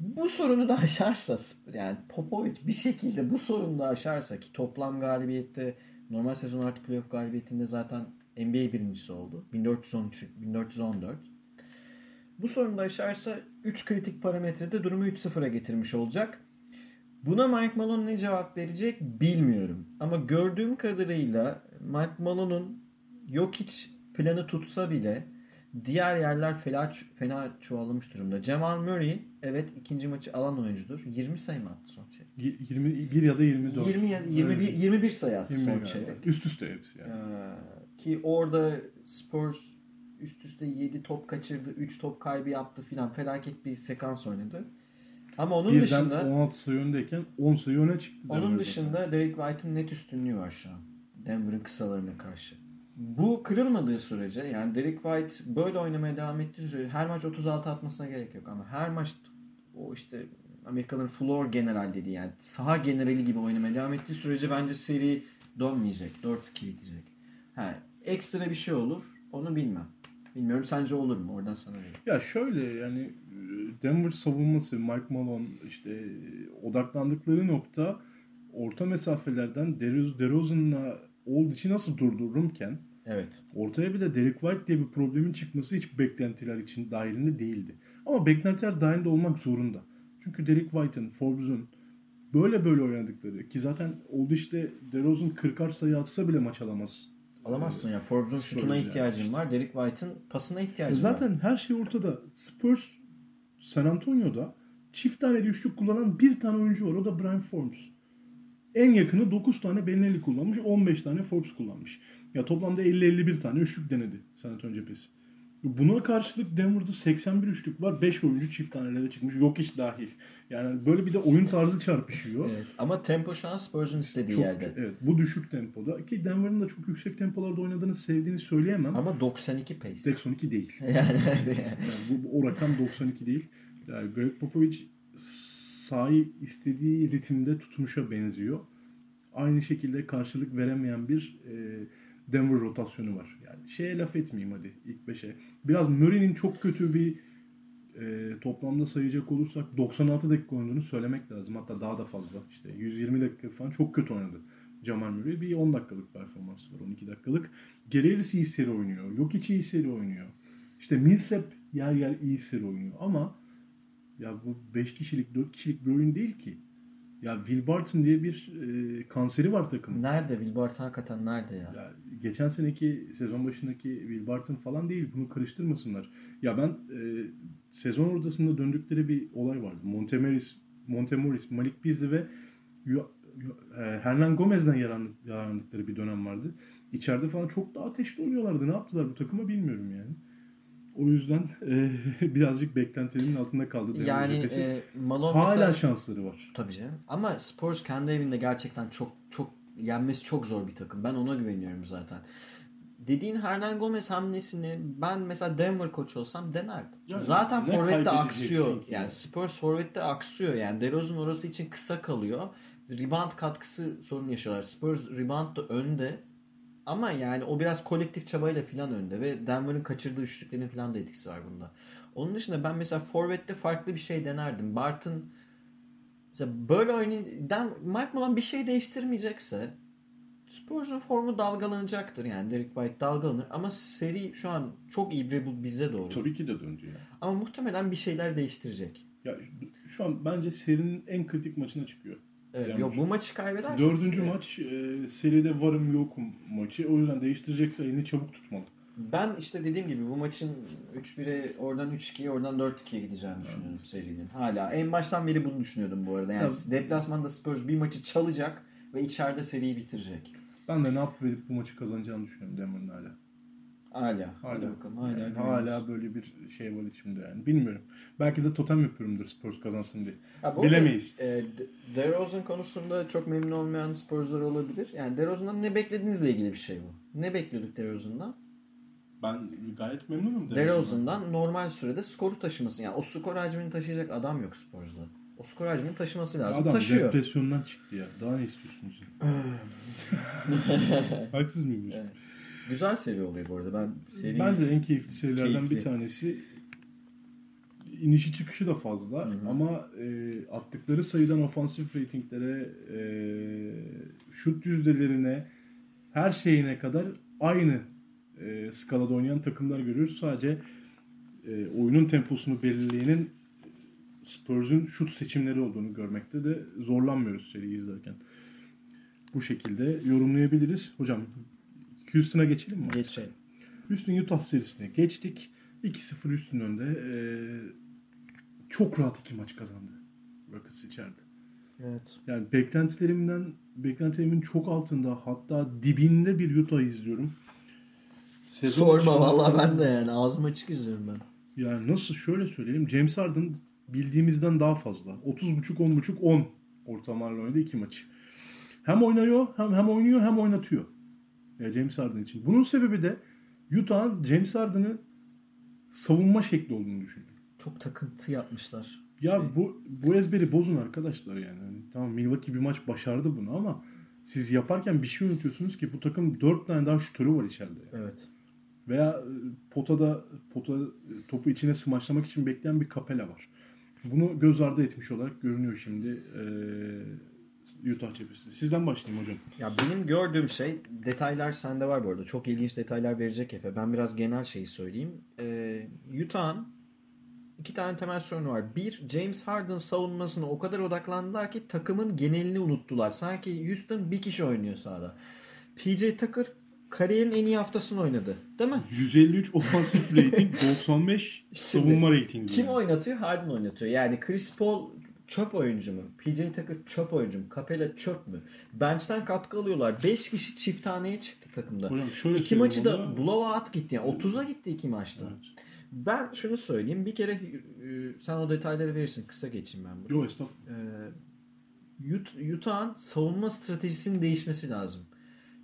Bu sorunu da aşarsa yani Popovic bir şekilde bu sorunu da aşarsa ki toplam galibiyette normal sezon artı playoff galibiyetinde zaten NBA birincisi oldu. 1413 1414. Bu sorunu da aşarsa 3 kritik parametrede durumu 3-0'a getirmiş olacak. Buna Mike Malone ne cevap verecek bilmiyorum. Ama gördüğüm kadarıyla Mike Malone'un yok hiç planı tutsa bile diğer yerler fena, fena çoğalmış durumda. Jamal Murray evet ikinci maçı alan oyuncudur. 20 sayı mı attı son çeyrek? Y- 21 ya da 24. 20 ya- 21 Evet. 21 sayı attı 20 son çeyrek. Üst üste hepsi yani. Ee, ki orada Spurs üst üste 7 top kaçırdı, 3 top kaybı yaptı filan. Felaket bir sekans oynadı. Ama onun Birden dışında 16 sayı öndeyken 10 sayı öne çıktı. onun dışında Derek White'ın net üstünlüğü var şu an. Denver'ın kısalarına karşı. Bu kırılmadığı sürece yani Derek White böyle oynamaya devam ettiği sürece her maç 36 atmasına gerek yok ama her maç o işte Amerikalıların floor general dediği yani saha generali gibi oynamaya devam ettiği sürece bence seri dönmeyecek. 4-2 bitecek. Ha, ekstra bir şey olur onu bilmem. Bilmiyorum sence olur mu? Oradan sana vereyim. Ya şöyle yani e, Denver savunması Mike Malone işte e, odaklandıkları nokta orta mesafelerden Deroz, DeRozan'la Oldrich'i nasıl durdururumken Evet. ortaya bir de Derek White diye bir problemin çıkması hiç beklentiler için dahilinde değildi. Ama beklentiler dahilinde olmak zorunda. Çünkü Derek White'ın, Forbes'un böyle böyle oynadıkları ki zaten Oldrich'te DeRozan 40'ar sayı atsa bile maç alamaz. Alamazsın ya. Forbes'un şutuna ihtiyacın işte. var. Derek White'ın pasına E ihtiyacın var. Zaten her şey ortada. Spurs San Antonio'da çift tane üçlük kullanan bir tane oyuncu var. O da Brian Forbes. En yakını 9 tane Benelli kullanmış. 15 tane Forbes kullanmış. Ya toplamda 50-51 tane üçlük denedi Antonio cephesi. Buna karşılık Denver'da 81 üçlük var. 5 oyuncu çift tanelere çıkmış. Yok iş dahil. Yani böyle bir de oyun tarzı çarpışıyor. Evet. Ama tempo şu an Spurs'un istediği Çok, yerde. evet, bu düşük tempoda. Ki Denver'ın da çok yüksek tempolarda oynadığını sevdiğini söyleyemem. Ama 92 pace. 92 değil. yani Yani bu, bu- o rakam 92 değil. Yani Greg Popovich sahayı istediği ritimde tutmuşa benziyor. Aynı şekilde karşılık veremeyen bir e, Denver rotasyonu var. Yani şeye laf etmeyeyim hadi ilk beşe. Biraz Murray'nin çok kötü bir e, toplamda sayacak olursak 96 dakika oynadığını söylemek lazım. Hatta daha da fazla. İşte 120 dakika falan çok kötü oynadı. Jamal Murray bir 10 dakikalık performansı var. 12 dakikalık. Geleris iyi seri oynuyor. Yok içi iyi seri oynuyor. İşte Millsap yer yer iyi seri oynuyor. Ama ya bu 5 kişilik 4 kişilik bir oyun değil ki. Ya Will Barton diye bir e, kanseri var takımın. nerede? Will Barton hakikaten nerede ya? Ya geçen seneki sezon başındaki Will Barton falan değil. Bunu karıştırmasınlar. Ya ben e, sezon ortasında döndükleri bir olay vardı. Montemoris, Montemoris, Malik Beasley ve Yu- Yu- e, Hernan Gomez'den yarandık, yarandıkları bir dönem vardı. İçeride falan çok daha ateşli oynuyorlardı. Ne yaptılar bu takıma bilmiyorum yani. O yüzden e, birazcık beklentilerimin altında kaldı. Denver Yani cephesi. e, Malone Hala mesela... şansları var. Tabii canım. Ama Spurs kendi evinde gerçekten çok çok yenmesi çok zor bir takım. Ben ona güveniyorum zaten. Dediğin Hernan Gomez hamlesini ben mesela Denver koç olsam denerdim. Yani zaten forvette aksıyor. ki? Yani Spurs forvette aksıyor. Yani DeRozan orası için kısa kalıyor. Rebound katkısı sorun yaşıyorlar. Spurs rebound da önde. Ama yani o biraz kolektif çabayla falan önde ve Denver'ın kaçırdığı üçlüklerin falan da etkisi var bunda. Onun dışında ben mesela forvette farklı bir şey denerdim. Barton mesela böyle oynayan Mike Malone bir şey değiştirmeyecekse Spurs'un formu dalgalanacaktır yani Derek White dalgalanır ama seri şu an çok iyi bu bize doğru. Tabii ki de döndü ya. Ama muhtemelen bir şeyler değiştirecek. Ya şu an bence serinin en kritik maçına çıkıyor. Evet, Yani yok bu maçı kaybederse Dördüncü e, maç e, seride varım yokum maçı. O yüzden değiştirecekse elini çabuk tutmalı. Ben işte dediğim gibi bu maçın 3-1'e oradan 3-2'ye oradan 4-2'ye gideceğini düşünüyorum serinin. Hala en baştan beri bunu düşünüyordum bu arada. Yani Ya- deplasmanda Spurs bir maçı çalacak ve içeride seriyi bitirecek. Ben de ne yapıp edip bu maçı kazanacağını düşünüyorum Denver'ın hala. Hala. Hala. bakalım. Hala, Yani hala böyle bir şey var içimde yani. Bilmiyorum. Belki de totem yapıyorumdur Spurs kazansın diye. Ha, Bilemeyiz. E, De- DeRozan konusunda çok memnun olmayan Spurs'lar olabilir. Yani DeRozan'dan ne beklediğinizle ilgili bir şey bu. Ne bekliyorduk DeRozan'dan? Ben gayet memnunum. DeRozan'dan normal sürede skoru taşıması. Yani o skor hacmini taşıyacak adam yok Spurs'da. O skor hacmini taşıması lazım. Adam Taşıyor. depresyondan çıktı ya. Daha ne istiyorsunuz? Haksız mıyım? Evet. Güzel seri oluyor bu arada. Ben seri Bence en keyifli serilerden Keyifli. bir tanesi. İnişi çıkışı da fazla Hı hı. ama e, attıkları sayıdan ofansif reytinglere, e, şut yüzdelerine, her şeyine kadar aynı e, skalada oynayan takımlar görüyoruz. Sadece e, oyunun temposunu belirleyenin Spurs'un şut seçimleri olduğunu görmekte de zorlanmıyoruz seriyi izlerken. Bu şekilde yorumlayabiliriz. Hocam Houston'a geçelim mi? geçelim. Houston Utah serisine geçtik. 2-0 Houston önde. Ee, çok rahat iki maç kazandı. Rockets içeride. Evet. Yani beklentilerimden beklentilerimin çok altında hatta dibinde bir Utah izliyorum. Sezon Sorma içinde- vallahi ben de yani ağzım açık izliyorum ben. Yani nasıl şöyle söyleyelim. James Harden bildiğimizden daha fazla. 30.5 10.5 10 ortalamayla oynadı iki maçı. Hem oynuyor hem hem oynuyor hem oynatıyor. James Harden için. Bunun sebebi de Utah'ın James Harden'ı savunma şekli olduğunu düşünüyorum. Çok takıntı yapmışlar. Ya Şey. bu bu ezberi bozun arkadaşlar yani. Hani tamam Milwaukee bir maç başardı bunu ama siz yaparken bir şey unutuyorsunuz ki bu takım 4 tane daha şutörü var içeride. Evet. Veya e, potada pota e, topu içine smaçlamak için bekleyen bir kapela var. Bunu göz ardı etmiş olarak görünüyor şimdi e, Utah cephesinde. Sizden başlayayım hocam. Ya benim gördüğüm şey detaylar sende var bu arada. Çok ilginç detaylar verecek Efe. Ben biraz genel şeyi söyleyeyim. Ee, Utah'ın iki tane temel sorunu var. Bir, James Harden savunmasına o kadar odaklandılar ki takımın genelini unuttular. Sanki Houston bir kişi oynuyor sahada. PJ Tucker kariyerin en iyi haftasını oynadı. Değil mi? 153 ofansif rating, 95 Şimdi, savunma ratingi. Kim oynatıyor? Harden oynatıyor. Yani Chris Paul çöp oyuncu mu? PJ Tucker çöp oyuncu mu? Capella çöp mü? Bench'ten katkı alıyorlar. 5 kişi çift taneye çıktı takımda. Hocam şöyle İki maçı da blowout gitti. Yani 30'a gitti iki maçta. Evet. Ben şunu söyleyeyim. Bir kere e, sen o detayları verirsin. Kısa geçeyim ben bunu. Yo estağfurullah. Ee, Ut- Utah'ın savunma stratejisinin değişmesi lazım.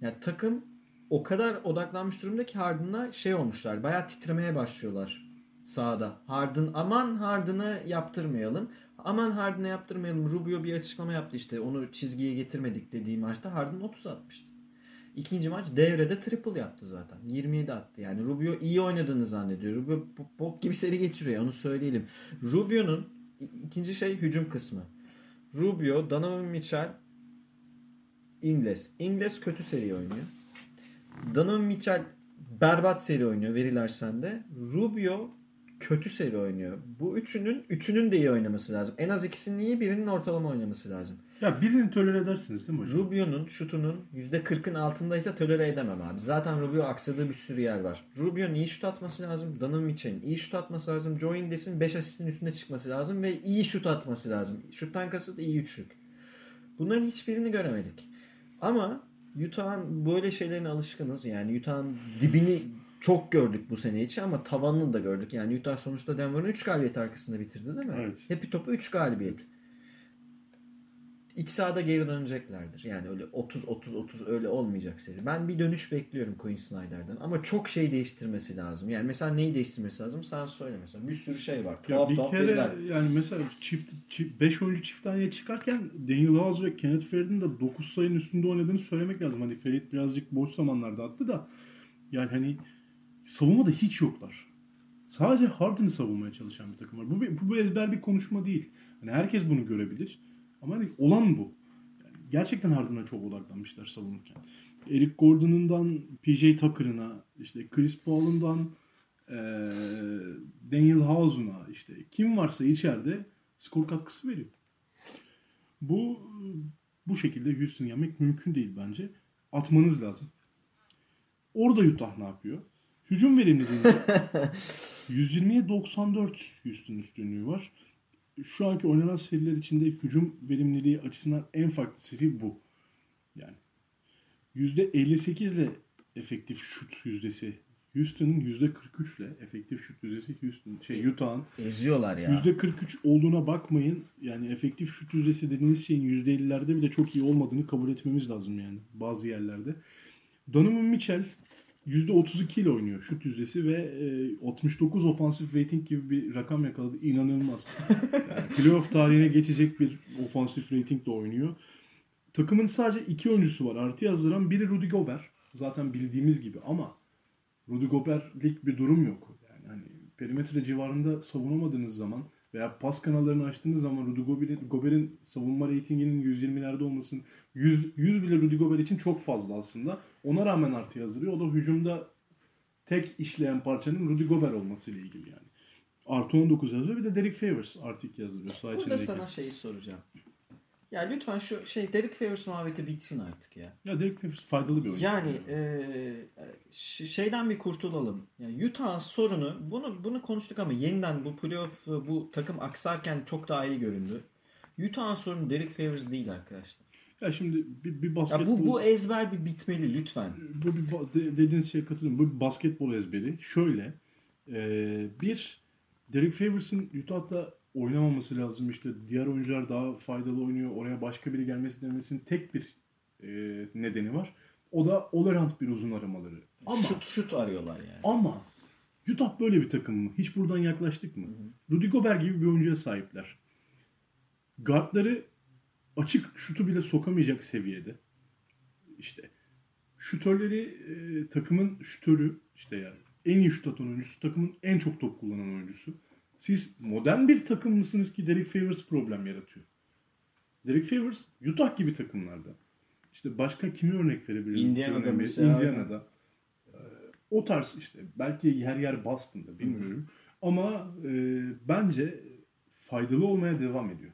Yani takım o kadar odaklanmış durumda ki Harden'a şey olmuşlar. Bayağı titremeye başlıyorlar sahada. Harden aman Harden'ı yaptırmayalım. Aman Harden'ı yaptırmayalım. Rubio bir açıklama yaptı işte. Onu çizgiye getirmedik dediği maçta Harden 30 atmıştı. İkinci maç devrede triple yaptı zaten. 27 attı. Yani Rubio iyi oynadığını zannediyor. Rubio bo- bok gibi seri geçiriyor. Onu söyleyelim. Rubio'nun ikinci şey hücum kısmı. Rubio, Donovan Mitchell, Ingles. Ingles kötü seri oynuyor. Donovan Mitchell berbat seri oynuyor veriler sende. Rubio kötü seri oynuyor. Bu üçünün üçünün de iyi oynaması lazım. En az ikisinin iyi birinin ortalama oynaması lazım. Ya birini tolere edersiniz değil mi hocam? Rubio'nun şutunun %40'ın altındaysa tolere edemem abi. Zaten Rubio aksadığı bir sürü yer var. Rubio'nun iyi şut atması lazım. Mitchell'in iyi şut atması lazım. Joe Ingles'in 5 asistin üstüne çıkması lazım ve iyi şut atması lazım. Şuttan kasıt iyi üçlük. Bunların hiçbirini göremedik. Ama Utah'ın böyle şeylerine alışkınız. Yani Utah'ın dibini çok gördük bu sene içi ama tavanını da gördük. Yani Utah sonuçta Denver'ın 3 galibiyet arkasında bitirdi değil mi? Evet. Hepi topu 3 galibiyet. iç sahada geri döneceklerdir. Yani öyle 30-30-30 öyle olmayacak seri. Ben bir dönüş bekliyorum Quinn Snyder'den. Ama çok şey değiştirmesi lazım. Yani mesela neyi değiştirmesi lazım? Sen söyle mesela. Bir sürü şey var. Ya bir tuhaf kere veriler. yani mesela çift 5 oyuncu çift taneye çıkarken Daniel House ve Kenneth Farid'in de 9 sayının üstünde oynadığını söylemek lazım. Hani Farid birazcık boş zamanlarda attı da yani hani savunmada hiç yoklar. Sadece Harden'ı savunmaya çalışan bir takım var. Bu, bu, bu ezber bir konuşma değil. Hani herkes bunu görebilir. Ama hani olan bu. Yani gerçekten Harden'a çok odaklanmışlar savunurken. Eric Gordon'undan PJ Tucker'ına, işte Chris Paul'undan eee, Daniel House'una işte kim varsa içeride skor katkısı veriyor. Bu bu şekilde Houston yenmek mümkün değil bence. Atmanız lazım. Orada Utah ne yapıyor? Hücum verimliliğinde 120'ye 94 Houston üstünlüğü var. Şu anki oynanan seriler içinde hücum verimliliği açısından en farklı seri bu. Yani %58 ile efektif şut yüzdesi Houston'ın %43 ile efektif şut yüzdesi Houston şey Utah'ın Eziyorlar ya. %43 olduğuna bakmayın. Yani efektif şut yüzdesi dediğiniz şeyin %50'lerde bile çok iyi olmadığını kabul etmemiz lazım yani bazı yerlerde. Donovan Mitchell %32 ile oynuyor şut yüzdesi ve e, 69 ofansif rating gibi bir rakam yakaladı. İnanılmaz. Yani playoff tarihine geçecek bir ofansif ratingle oynuyor. Takımın sadece iki oyuncusu var. Artı yazdıran biri Rudy Gobert. Zaten bildiğimiz gibi ama Rudy Gobert'lik bir durum yok. Yani hani perimetre civarında savunamadığınız zaman veya pas kanallarını açtığınız zaman Rudy Gobert'in, Gobert'in savunma reytinginin 120'lerde olmasının 100, 100 bile Rudy Gobert için çok fazla aslında. Ona rağmen artı yazdırıyor. O da hücumda tek işleyen parçanın Rudy Gobert olmasıyla ilgili yani. Artı 19 yazıyor. Bir de Derek Favors artı 2 yazdırıyor. Saha Burada sana şeyi soracağım. Ya lütfen şu şey Derek Favors muhabbeti bitsin artık ya. Ya Derek Favors faydalı bir oyuncu. Yani e, şeyden bir kurtulalım. Yani Utah'ın sorunu bunu bunu konuştuk ama yeniden bu playoff bu takım aksarken çok daha iyi göründü. Utah'ın sorunu Derek Favors değil arkadaşlar. Ya şimdi bir, bir Ya basketbol... bu bu ezber bir bitmeli lütfen. bu bir de- dediğiniz şeye katılıyorum. Bu bir basketbol ezberi. Şöyle e, bir Derek Favors'ın Utah'ta oynamaması lazım. İşte diğer oyuncular daha faydalı oynuyor. Oraya başka biri gelmesi demesinin tek bir e, nedeni var. O da Olerant bir uzun aramaları. Ama Şut şut arıyorlar yani. ama Utah böyle bir takım mı? Hiç buradan yaklaştık mı? Rudy Gobert gibi bir oyuncuya sahipler. Guardları açık şutu bile sokamayacak seviyede. İşte şutörleri e, takımın şutörü işte yani en iyi şut atan oyuncusu, takımın en çok top kullanan oyuncusu. Siz modern bir takım mısınız ki Derek Favors problem yaratıyor? Derek Favors Utah gibi takımlarda. İşte başka kimi örnek verebilirim? Indiana'da Örneğin, mesela. Indiana'da. Ee, O tarz işte. Belki yer yer Boston'da bilmiyorum. Ama e, bence faydalı olmaya devam ediyor.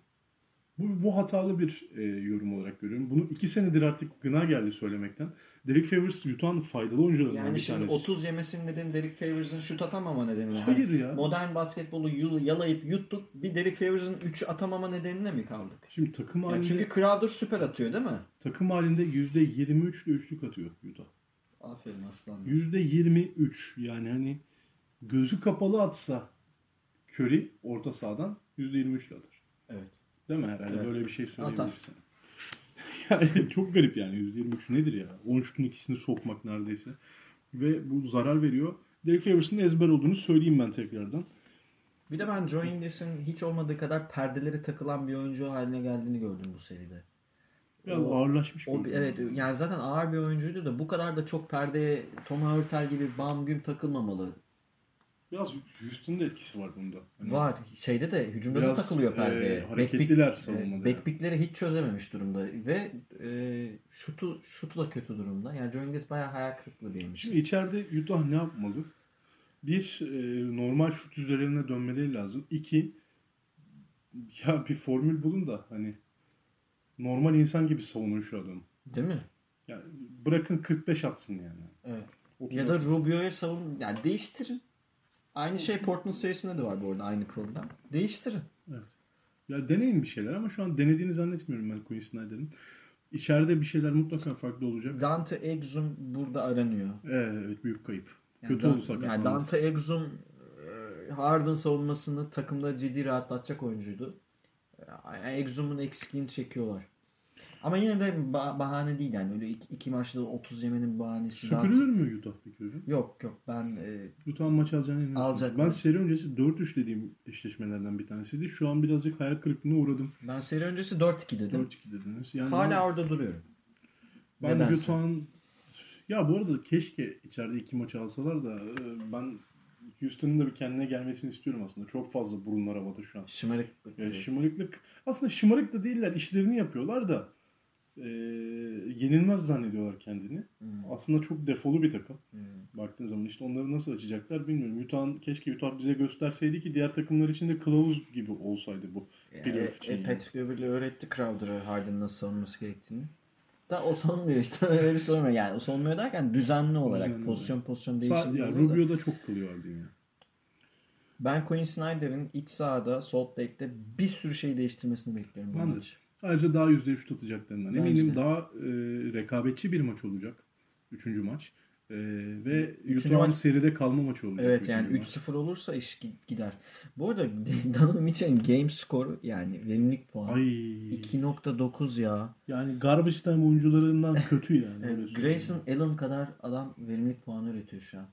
Bu, bu hatalı bir e, yorum olarak görüyorum. Bunu iki senedir artık gına geldi söylemekten. Derek Favors Utah'ın faydalı oyuncularından Yani bir şimdi tanesi. 30 yemesinin nedeni Derek Favors'ın şut atamama nedeni. mi? Hayır Hani ya. Modern basketbolu yalayıp yuttuk. Bir Derek Favors'ın 3 atamama nedenine mi kaldık? Şimdi takım Yani halinde, çünkü Crowder süper atıyor değil mi? takım halinde %23 ile üçlük atıyor Utah. Aferin aslanım. %23 yani hani gözü kapalı atsa Curry orta sahadan %23 ile atar. Evet. Değil mi herhalde? Evet. Böyle bir şey söyleyebilirsin. Yani çok garip yani %23 nedir ya? 10 şutun ikisini sokmak neredeyse. Ve bu zarar veriyor. Derek Favors'ın ezber olduğunu söyleyeyim ben tekrardan. Bir de ben Joe Inglis'in hiç olmadığı kadar perdeleri takılan bir oyuncu haline geldiğini gördüm bu seride. Biraz O- ağırlaşmış. O, bir- evet yani zaten ağır bir oyuncuydu da bu kadar da çok perdeye Tom Hurtel gibi bam güm takılmamalı. Biraz Houston'ın da etkisi var bunda. Hani Var. Şeyde de hücumda da takılıyor perdeye. e, hareketliler savunmada Backpickleri hiç çözememiş durumda ve e, şutu şutu da kötü durumda. Yani Joe Ingles bayağı hayal kırıklığı benim için. Şimdi içeride Utah ne yapmalı? Bir, e, normal şut yüzdelerine dönmeleri lazım. İki, ya bir formül bulun da hani normal insan gibi savunun şu adamı. Değil mi? Yani bırakın 45 atsın yani. Evet. 30 Ya da. Rubio'ya savun yani değiştirin. Aynı şey Portland serisinde de var bu arada aynı problem. Değiştirin. Ya deneyin bir şeyler ama şu an denediğini zannetmiyorum ben Quinn Snyder'ın. İçeride bir şeyler mutlaka farklı olacak. Dante Exum burada aranıyor. Evet büyük kayıp. Yani Kötü Dan- oldu sakatlanması. Yani Dante Exum e, Harden savunmasını takımda ciddi rahatlatacak oyuncuydu. Yani Exum'un eksikliğini çekiyorlar. Ama yine de ba- bahane değil yani. Öyle iki, iki maçta 30 yemenin bahanesi. daha- Süpürülür mü Utah peki hocam? Yok yok ben e, Utah'ın maç alacağını inanıyorum. Alacak Ben seri öncesi 4-3 dediğim eşleşmelerden bir tanesiydi. Şu an birazcık hayal kırıklığına uğradım. ben seri öncesi 4-2 dedim. 4-2 dediniz. Yani Hala ben- orada duruyorum. Ben Nedense. Utah'ın ya bu arada keşke içeride iki maçı alsalar da e, ben Houston'ın da bir kendine gelmesini istiyorum aslında. Çok fazla burunlar havada şu an. Şımarık. E, şımarıklık aslında şımarık da değiller. işlerini yapıyorlar da e, yenilmez zannediyorlar kendini. Hmm, Aslında çok defolu bir takım. hmm. Baktığın zaman işte onları nasıl açacaklar bilmiyorum. Utah'ın keşke Utah bize gösterseydi ki diğer takımlar için de kılavuz gibi olsaydı bu. E, Playoff için e, yani. Beverly öğretti Crowder'a Harden'ın nasıl savunması gerektiğini. Da o savunmuyor işte öyle bir savunmuyor. Yani o savunmuyor derken düzenli olarak Düzenli pozisyon pozisyon Sa- değişimleri ya, oluyor da. Rubio da çok kılıyor Harden ya. Ben Quinn Snyder'in iç sahada Salt Lake'de bir sürü şey değiştirmesini bekliyorum. Ben de. maç. Ayrıca daha %3 şut atacaklarından Bence eminim. de. Daha e, rekabetçi bir maç olacak. Üçüncü maç. E, ve Utah'ın maç- seride kalma maçı olacak. Evet yani maç. 3-0 olursa iş gi- gider. Bu arada Donovan Mitchell'in game skoru yani verimlilik puanı Ay. 2.9 ya. Yani garbage time oyuncularından kötü yani. Grayson Allen kadar adam verimlilik puanı üretiyor şu an.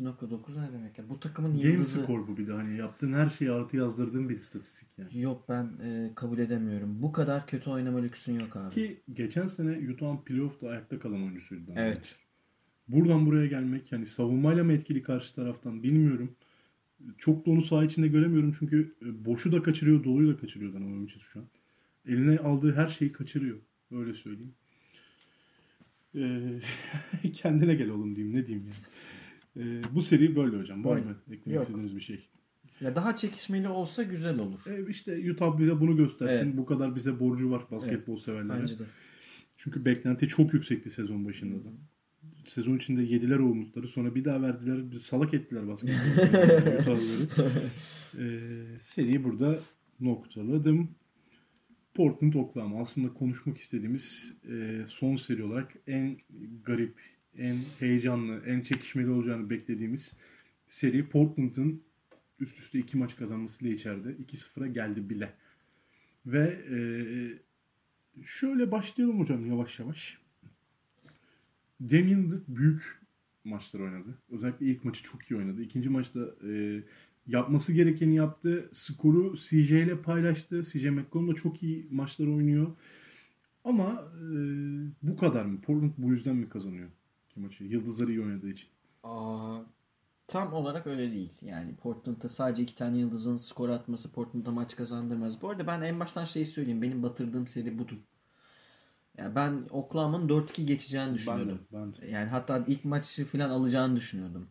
2.9 ne demek ya? Bu takımın Game yıldızı... score bu bir de. Hani yaptığın her şeyi artı yazdırdığın bir istatistik yani. Yok ben e, kabul edemiyorum. Bu kadar kötü oynama lüksün yok abi. Ki geçen sene Utah'ın playoff'ta ayakta kalan oyuncusuydu. Evet. Mitchell. Buradan buraya gelmek yani savunmayla mı etkili karşı taraftan bilmiyorum. Çok da onu saha içinde göremiyorum çünkü e, boşu da kaçırıyor, doluyu da kaçırıyor Donovan şu an. Eline aldığı her şeyi kaçırıyor. Öyle söyleyeyim. Ee, kendine gel oğlum diyeyim ne diyeyim yani. Ee, bu seri böyle hocam. Var mı eklemek istediğiniz bir şey? Ya daha çekişmeli olsa güzel olur. Ee, işte Utah bize bunu göstersin. Evet. Bu kadar bize borcu var basketbol severlere. Bence de. Çünkü beklenti çok yüksekti sezon başında da. Sezon içinde yediler o umutları. Sonra bir daha verdiler. Bir salak ettiler basketbolu. Utah'ları. Ee, seriyi burada noktaladım. Portland Oklahoma aslında konuşmak istediğimiz e, son seri olarak en garip, en heyecanlı, en çekişmeli olacağını beklediğimiz seri Portland'ın üst üste iki maç kazanmasıyla içeride 2-0'a geldi bile. Ve e, şöyle başlayalım hocam yavaş yavaş. Damian büyük maçlar oynadı. Özellikle ilk maçı çok iyi oynadı. İkinci maçta e, yapması gerekeni yaptı. Skoru CJ ile paylaştı. CJ McCollum da çok iyi maçlar oynuyor. Ama e, bu kadar mı? Portland bu yüzden mi kazanıyor iki maçı? Yıldızları iyi oynadığı için. Aa, tam olarak öyle değil. Yani Portland'da sadece iki tane yıldızın skor atması Portland'a maç kazandırmaz. Bu arada ben en baştan şeyi söyleyeyim. Benim batırdığım seri budur. Yani ben Oklahoma'nın 4-2 geçeceğini düşünüyordum. Ben de. Yani hatta ilk maçı falan alacağını düşünüyordum.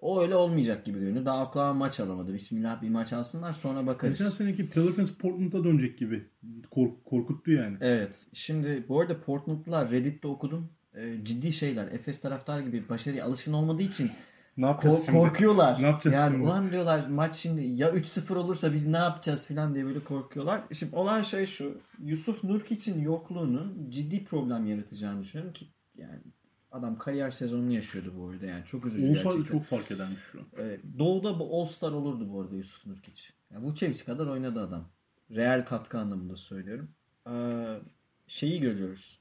O öyle olmayacak gibi görünüyor. Daha Oklahoma maç alamadı. Bismillah bir maç alsınlar sonra bakarız. Geçen seneki Pelicans Portland'a dönecek gibi. Kork- korkuttu yani. Evet. Şimdi bu arada Portland'lılar Reddit'te okudum. Ee, ciddi şeyler. Efes taraftar gibi başarıya alışkın olmadığı için Ne yapacağız Ko- şimdi? korkuyorlar. Ne yapacağız yani şimdi? ulan diyorlar maç şimdi ya 3-0 olursa biz ne yapacağız falan diye böyle korkuyorlar. Şimdi olan şey şu. Yusuf Nurkic'in yokluğunun ciddi problem yaratacağını düşünüyorum ki yani adam kariyer sezonunu yaşıyordu bu arada yani çok üzücü Olsaydı gerçekten. çok fark edermiş şu an. Ee, Doğu'da bu All-Star olurdu bu arada Yusuf Nurkic. Yani Vucevic kadar oynadı adam. Real katkı anlamında söylüyorum. Ee, şeyi görüyoruz.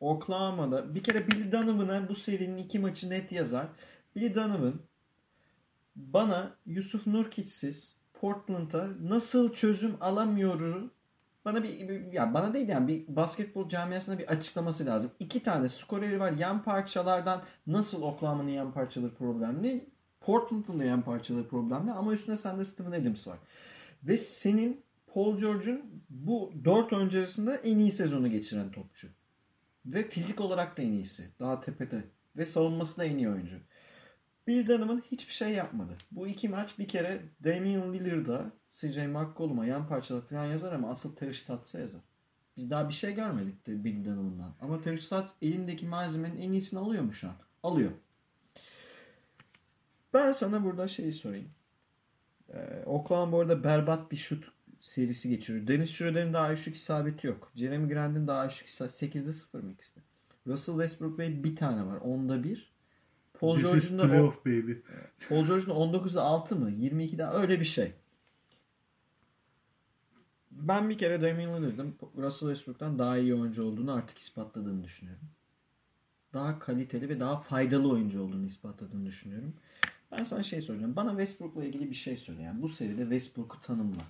Oklahoma'da bir kere Billy Donovan'a bu serinin iki maçı net yazar. Billy Donovan bana Yusuf Nurkic'siz Portland'a nasıl çözüm alamıyoru bana bir, bir- ya bana değil yani bir basketbol camiasına bir açıklaması lazım. İki tane skoreri var. Yan parçalardan nasıl Oklahoma'nın yan parçaları problemli? Portland'ın da yan parçaları problemli ama üstüne sende Steven Adams var. Ve senin Paul George'un bu dört öncesinde en iyi sezonu geçiren topçu. Ve fizik olarak da en iyisi. Daha tepede. Ve savunması da en iyi oyuncu. Bill Donovan hiçbir şey yapmadı. Bu iki maç bir kere Damian Lillard'a, CJ McCollum'a yan parçalar falan yazar ama asıl Terry Stotts'a yazar. Biz daha bir şey görmedik de Bill Donovan'dan. Ama Terry Stotts elindeki malzemenin en iyisini alıyor mu şu an? Alıyor. Ben sana burada şeyi sorayım. Ee, Oklahoma bu arada berbat bir şut serisi geçiriyor. Dennis Schroeder'in daha düşük isabeti yok. Jeremy Grant'in daha düşük isabeti. 8'de 0 mı ikisi? Russell Westbrook Bey bir tane var. 10'da 1. Paul This is George'un da playoff baby. Paul George'un 19'da 6 mı? 22'de öyle bir şey. Ben bir kere Damian Lillard'ın Russell Westbrook'tan daha iyi oyuncu olduğunu artık ispatladığını düşünüyorum. Daha kaliteli ve daha faydalı oyuncu olduğunu ispatladığını düşünüyorum. Ben sana şey soracağım. Bana Westbrook'la ilgili bir şey söyle. Yani bu seride Westbrook'u tanımla.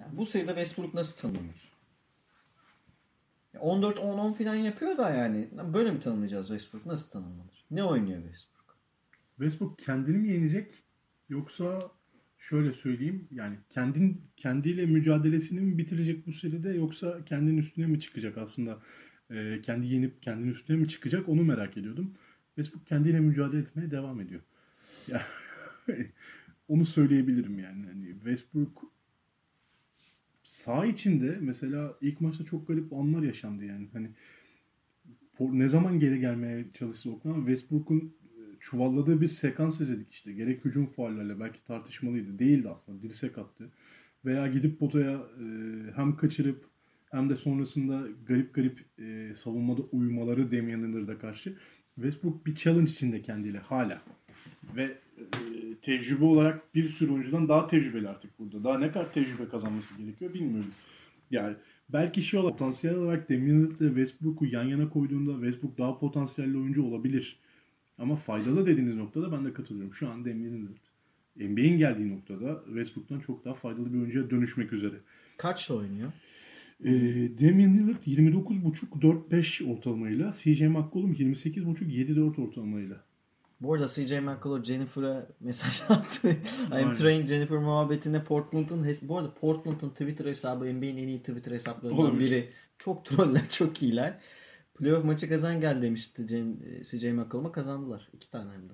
Yani bu seride Westbrook nasıl tanımlanır? Ya 14-10-10 falan yapıyor da yani. Böyle mi tanımlayacağız Westbrook? Nasıl tanımlanır? Ne oynuyor Westbrook? Westbrook kendini mi yenecek yoksa şöyle söyleyeyim yani kendin kendiyle mücadelesini mi bitirecek bu seride yoksa kendinin üstüne mi çıkacak aslında Ee, kendi yenip kendinin üstüne mi çıkacak onu merak ediyordum. Westbrook kendiyle mücadele etmeye devam ediyor. Ya onu söyleyebilirim yani. Hani Westbrook sağ içinde mesela ilk maçta çok garip anlar yaşandı yani. Hani ne zaman geri gelmeye çalıştı Oklahoma Westbrook'un e, çuvalladığı bir sekans izledik işte. Gerek hücum faullerle belki tartışmalıydı. Değildi aslında. Dirsek attı. Veya gidip potaya e, hem kaçırıp hem de sonrasında garip garip e, savunmada uyumaları Damian Lillard'a karşı. Westbrook bir challenge içinde kendiyle hala. Ve e, tecrübe olarak bir sürü oyuncudan daha tecrübeli artık burada. Daha ne kadar tecrübe kazanması gerekiyor bilmiyorum. Yani belki şey olarak potansiyel olarak Damian ile Westbrook'u yan yana koyduğunda Westbrook daha potansiyelli oyuncu olabilir. Ama faydalı dediğiniz noktada ben de katılıyorum. Şu an Damian Lillard NBA'in geldiği noktada Westbrook'tan çok daha faydalı bir oyuncuya dönüşmek üzere. Kaçla oynuyor? E, Damian Lillard 29.5 4-5 ortalamayla, CJ McCollum 28.5 7-4 ortalamayla. Bu arada CJ McCollum Jennifer'a mesaj attı. I'm trained Jennifer muhabbetine Portland'ın bu arada Portland'ın Twitter hesabı NBA'in en iyi Twitter hesaplarından Olabilir. biri. Çok troller, çok iyiler. Playoff maçı kazan gel demişti e, CJ McCollum'a kazandılar. İki tane hem de.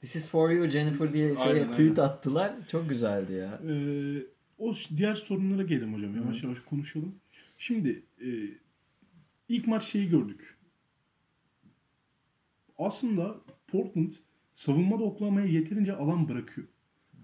This is for you Jennifer diye şey, Aynen, tweet aynen. attılar. Çok güzeldi ya. Ee, o diğer sorunlara gelelim hocam. Yavaş Hı. yavaş konuşalım. Şimdi e, ilk maç şeyi gördük. Aslında Portland savunmada Oklahoma'ya yeterince alan bırakıyor.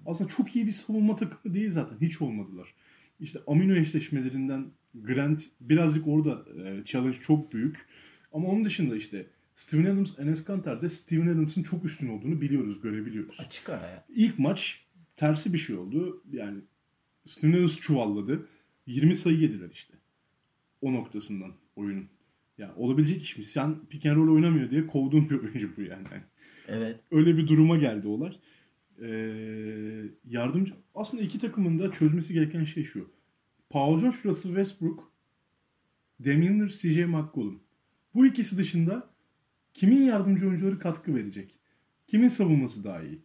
Aslında çok iyi bir savunma takımı değil zaten. Hiç olmadılar. İşte amino eşleşmelerinden Grant birazcık orada e, challenge çok büyük. Ama onun dışında işte Steven Adams, Enes Kanter'de Steven Adams'ın çok üstün olduğunu biliyoruz, görebiliyoruz. Açık ara ya. İlk maç tersi bir şey oldu. Yani Steven Adams çuvalladı. 20 sayı yediler işte. O noktasından oyunun. Yani olabilecek iş mi? Sen pick and roll oynamıyor diye kovduğun bir oyuncu bu yani. Yani Evet. Öyle bir duruma geldi olay. Ee, yardımcı aslında iki takımın da çözmesi gereken şey şu. Paul George, Russell Westbrook, Damian Lillard, CJ McCollum. Bu ikisi dışında kimin yardımcı oyuncuları katkı verecek? Kimin savunması daha iyi?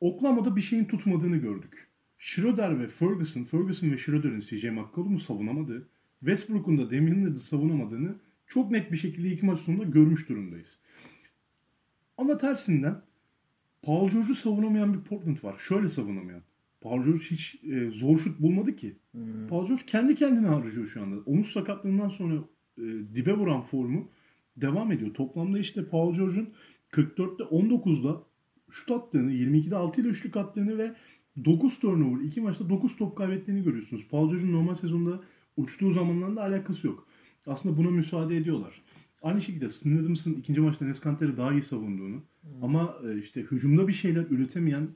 Oklahoma'da bir şeyin tutmadığını gördük. Schroeder ve Ferguson, Ferguson ve Schroeder'in CJ McCollum'u savunamadığı, Westbrook'un da Damian Lillard'ı savunamadığını çok net bir şekilde iki maç sonunda görmüş durumdayız. Ama tersinden Paul George'u savunamayan bir Portland var. Şöyle savunamayan. Paul George hiç e, zor şut bulmadı ki. Hmm. Paul George kendi kendine harcıyor şu anda. Omuz sakatlığından sonra e, dibe vuran formu devam ediyor. Toplamda işte Paul George'un 44'te 19'da şut attığını, 22'de 6 ile üçlük attığını ve 9 turnover, 2 maçta 9 top kaybettiğini görüyorsunuz. Paul George'un normal sezonda uçtuğu zamanlarla alakası yok. Aslında buna müsaade ediyorlar. Aynı şekilde Steven Adams'ın ikinci maçta Neskanter'i daha iyi savunduğunu ama e, işte hücumda bir şeyler üretemeyen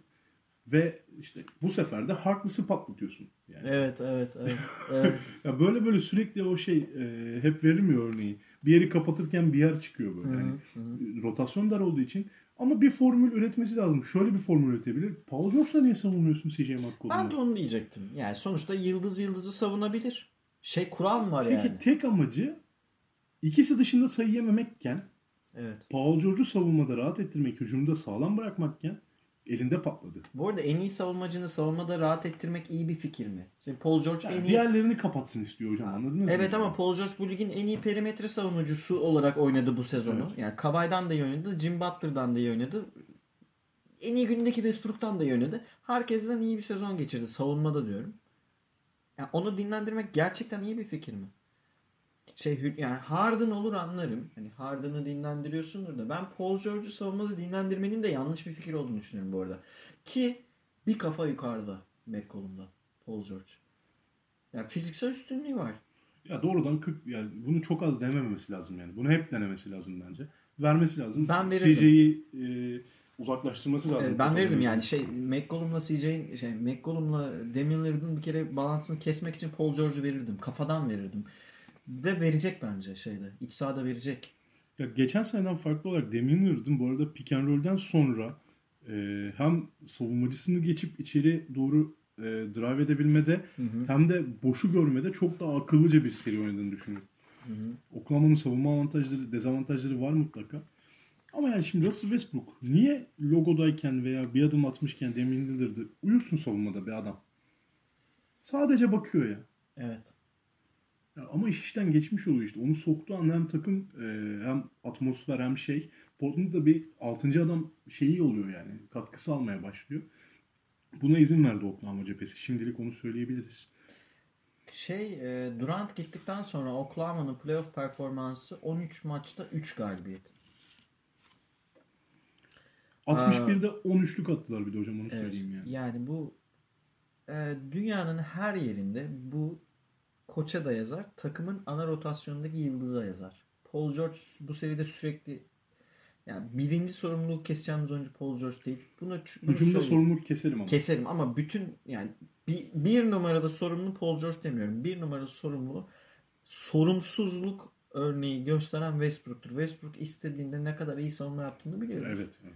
ve işte bu sefer de Harkless'ı patlatıyorsun. Yani Evet, evet, evet. evet. ya böyle böyle sürekli o şey e, hep verir mi örneği? Bir yeri kapatırken bir yer çıkıyor böyle. Yani hı. rotasyon dar olduğu için ama bir formül üretmesi lazım. Şöyle bir formül üretebilir. Paul George'la niye savunmuyorsun CJ McCollum'u? Ben de onu diyecektim. Yani sonuçta yıldız yıldızı savunabilir. Şey kural mı var Tek, yani? tek amacı ikisi dışında sayı yememekken Evet. Paul George'u savunmada rahat ettirmek, hücumda sağlam bırakmakken elinde patladı. Bu arada en iyi savunmacını savunmada rahat ettirmek iyi bir fikir mi? Şimdi Paul George Yani en iyi... diğerlerini kapatsın istiyor hocam anladınız mı? Evet ama Paul George bu ligin en iyi perimetre savunucusu olarak oynadı bu sezonu. Evet. Yani Kawhi'dan da iyi oynadı, Jim Butler'dan da iyi oynadı. En iyi günündeki Westbrook'tan da iyi oynadı. Herkesten iyi bir sezon geçirdi savunmada diyorum. Yani onu dinlendirmek gerçekten iyi bir fikir mi? Şey yani Harden olur anlarım. Hani Harden'ı dinlendiriyorsundur da ben Paul George'u savunmada dinlendirmenin de yanlış bir fikir olduğunu düşünüyorum bu arada. Ki bir kafa yukarıda McCollum'dan Paul George. Yani fiziksel üstünlüğü var. Ya doğrudan 40 yani bunu çok az denememesi lazım yani. Bunu hep denemesi lazım bence. Vermesi lazım. Ben verirdim. CJ'yi e, uzaklaştırması lazım. Evet, ben verirdim yani şey McCollum'la CJ'in şey McCollum'la Damian Lillard'ın bir kere balansını kesmek için Paul George'u verirdim. Kafadan verirdim. Ve verecek bence şeyde. İç sahada verecek. Ya geçen seneden farklı olarak Damian Lillard'ın bu arada pick and roll'den sonra e, hem savunmacısını geçip içeri doğru e, drive edebilmede hem de boşu görmede çok daha akıllıca bir seri oynadığını düşünüyorum. Oklahoma'nın savunma avantajları, dezavantajları var mutlaka. Ama yani şimdi Russell Westbrook niye logodayken veya bir adım atmışken Damian Lillard'ı uyursun savunmada bir adam? Sadece bakıyor ya. Evet. Ya ama iş işten geçmiş oluyor işte. Onu soktuğu anda hem takım e, hem atmosfer hem şey. Portland'da bir 6. adam şeyi oluyor yani. Katkısı almaya başlıyor. Buna izin verdi Oklahoma cephesi. Şimdilik onu söyleyebiliriz. Şey e, Durant gittikten sonra Oklahoma'nın playoff performansı 13 maçta 3 galibiyet. 61'de 13'lük attılar bir de hocam onu Evet. söyleyeyim yani. Yani bu e, dünyanın her yerinde bu koça da yazar, takımın ana rotasyonundaki yıldıza yazar. Paul George bu seride sürekli yani birinci sorumluluğu keseceğimiz oyuncu Paul George değil. Bunu, bunu Hücumda sorumluluk keserim ama. keserim ama bütün yani bir, bir numarada sorumlu Paul George demiyorum. Bir numarada sorumlu sorumsuzluk örneği gösteren Westbrook'tur. Westbrook istediğinde ne kadar iyi savunma yaptığını biliyoruz. Evet, evet.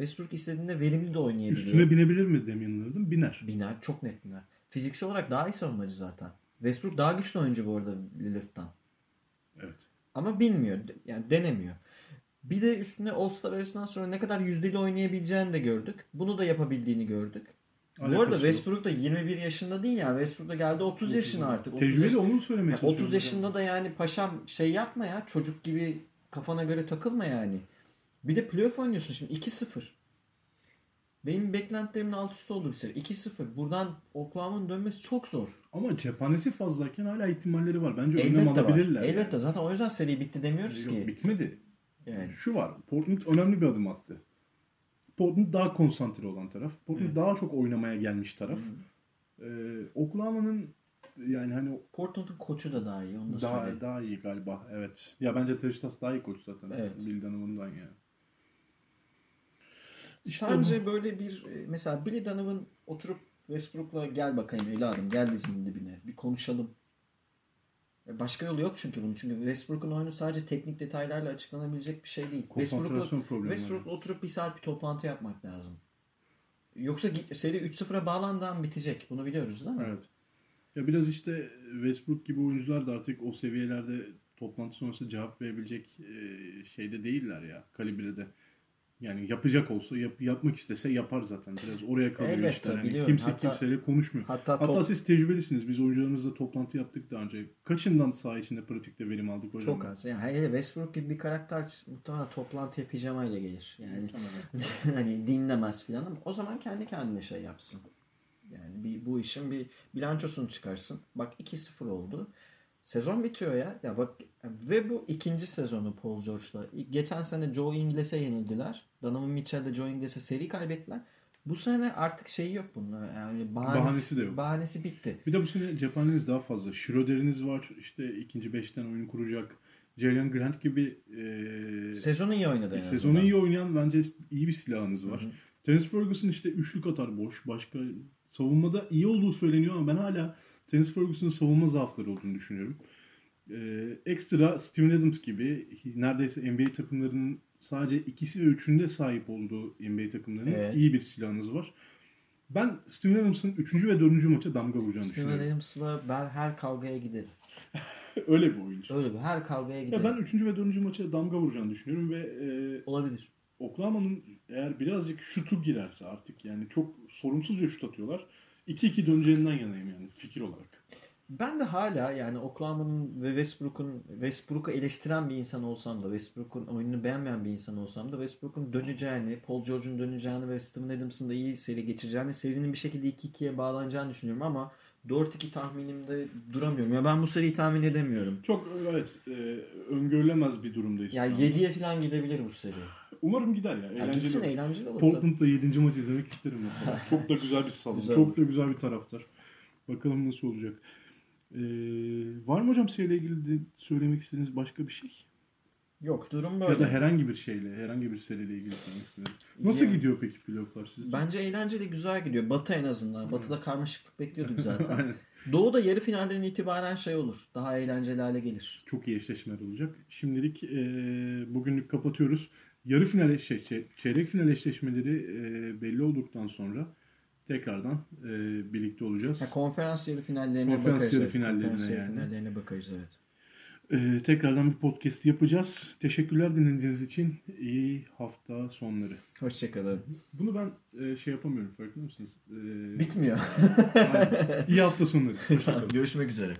Westbrook istediğinde verimli de oynayabiliyor. Üstüne binebilir mi Damian Lillard'ın? Biner. Biner. Çok net biner. Fiziksel olarak daha iyi savunmacı zaten. Westbrook daha güçlü oyuncu bu arada Lillard'dan. Evet. Ama bilmiyor. Yani denemiyor. Bir de üstüne All-Star arasından sonra ne kadar yüzdeli oynayabileceğini de gördük. Bunu da yapabildiğini gördük. bu Alakası arada yok. Westbrook da 21 yaşında değil yani. Westbrook da geldi 30 yaşına artık. 30 Tecrübeli onu söylemeye Yani çalışıyorum. 30 yaşında da yani paşam şey yapma ya. Çocuk gibi kafana göre takılma yani. Bir de playoff oynuyorsun şimdi 2-0. Benim beklentilerimin alt üstü oldu bir seri. 2-0. Buradan Oklahoma'nın dönmesi çok zor. Ama cephanesi fazlayken hala ihtimalleri var. Bence önlem Elbette var. alabilirler. Elbette. Zaten o yüzden seri bitti demiyoruz Yok, ki. bitmedi. Yani. Şu var. Portland önemli bir adım attı. Portland daha konsantre olan taraf. Portland Evet. daha çok oynamaya gelmiş taraf. Ee, Oklahoma'nın yani hani Portland'ın koçu da daha iyi. Onu da daha söyleyeyim. daha iyi galiba. Evet. Ya bence Teştas daha iyi koç zaten. Evet. Bill Donovan'dan yani. Sence böyle bir e, mesela Billy Donovan oturup Westbrook'la gel bakayım evladım gel dizinin dibine bir konuşalım. E, Başka yolu yok çünkü bunun. Çünkü Westbrook'un oyunu sadece teknik detaylarla açıklanabilecek bir şey değil. Westbrook'la. Westbrook'la oturup bir saat bir toplantı yapmak lazım. Yoksa seri 3-0'a bağlandığı an bitecek. Bunu biliyoruz değil mi? Evet. Ya biraz işte Westbrook gibi oyuncular da artık o seviyelerde toplantı sonrası cevap verebilecek e, şeyde değiller ya kalibrede. Yani yapacak olsa yap- yapmak istese yapar zaten. Biraz oraya kalıyor Elbette, işler. Yani biliyorum. kimse Hatta- kimseyle konuşmuyor. Hatta, Hatta top- siz tecrübelisiniz. Biz oyuncularımızla toplantı yaptık daha önce. Kaçından saha içinde pratikte verim aldık hocam? çok az. Yani hele Westbrook gibi bir karakter muhtemelen toplantıya pijamayla gelir. Yani hani dinlemez filan ama o zaman kendi kendine şey yapsın. Yani bir, bu işin bir bilançosunu çıkarsın. Bak 2-0 oldu. Sezon bitiyor ya. Ya bak ve bu ikinci sezonu Paul George'la. Geçen sene Joe Ingles'e yenildiler. Donovan Mitchell'de Joe Ingles'e seri kaybettiler. Bu sene artık şeyi yok bunun. Yani bahanesi, Bahanesi de yok. Bahanesi bitti. Bir de bu sene cephaneniz daha fazla. Schroeder'iniz var. İşte ikinci beşten oyun kuracak. Jalen Grant gibi e, Sezonu iyi oynadı en sezonu azından. iyi oynayan bence iyi bir silahınız var. Hı hı. Terence Ferguson işte üçlük atar boş. Başka savunmada iyi olduğu söyleniyor ama ben hala Terence Ferguson'ın savunma zaafları olduğunu düşünüyorum. Ee, ekstra Steven Adams gibi neredeyse NBA takımlarının sadece ikisi ve üçünde sahip olduğu NBA takımlarının Evet. iyi bir silahınız var. Ben Steven Adams'ın 3. ve 4. maça damga vuracağını Steven düşünüyorum. Adams'la ben her kavgaya giderim. Öyle bir oyuncu. Öyle bir her kavgaya giderim. Ya ben 3. ve 4. maça damga vuracağını düşünüyorum ve e, Olabilir. Oklahoma'nın eğer birazcık şutu girerse artık yani çok sorumsuzca şut atıyorlar. 2-2 döneceğinden yanayım yani fikir olarak. Ben de hala yani Oklahoma'nın ve Westbrook'un Westbrook'u eleştiren bir insan olsam da Westbrook'un oyununu beğenmeyen bir insan olsam da Westbrook'un döneceğini, Paul George'un döneceğini ve Steven Adams'ın da iyi seri geçireceğini, serinin bir şekilde 2-2'ye bağlanacağını düşünüyorum ama 4-2 tahminimde duramıyorum. Ya ben bu seriyi tahmin edemiyorum. Çok evet e, öngörülemez bir durumdayız. Yani şu an. 7'ye falan gidebilir bu seri. Umarım gider ya. Ya Eğlenceli. gitsin eğlenceli olur. Portland'da 7. maç izlemek isterim mesela. Çok da güzel bir salon. Güzel çok da güzel bir taraftar. Bakalım nasıl olacak. Ee, var mı hocam seriyle ilgili de söylemek istediğiniz başka bir şey? Yok durum böyle. Ya da herhangi bir şeyle, herhangi bir seriyle ilgili sormak istedim. Nasıl Ya- gidiyor peki playofflar sizce? Bence eğlenceli güzel gidiyor. Batı en azından. Batı'da karmaşıklık bekliyorduk zaten. Doğu'da yarı finalden itibaren şey olur. Daha eğlenceli hale gelir. Çok iyi eşleşmeler olacak. Şimdilik e, bugünlük kapatıyoruz. Yarı final çey- çeyrek final eşleşmeleri e, belli olduktan sonra tekrardan e, birlikte olacağız. Ha, konferans yarı finallerine Konferans bakarız. yarı finallerine Konferans yarı yani. finallerine bakarız evet. E, tekrardan bir podcast yapacağız. Teşekkürler dinlediğiniz için. İyi hafta sonları. Hoşçakalın. Bunu ben e, şey yapamıyorum farkında mısınız? E, Bitmiyor. aynen. İyi hafta sonları. Hoşçakalın. Görüşmek üzere.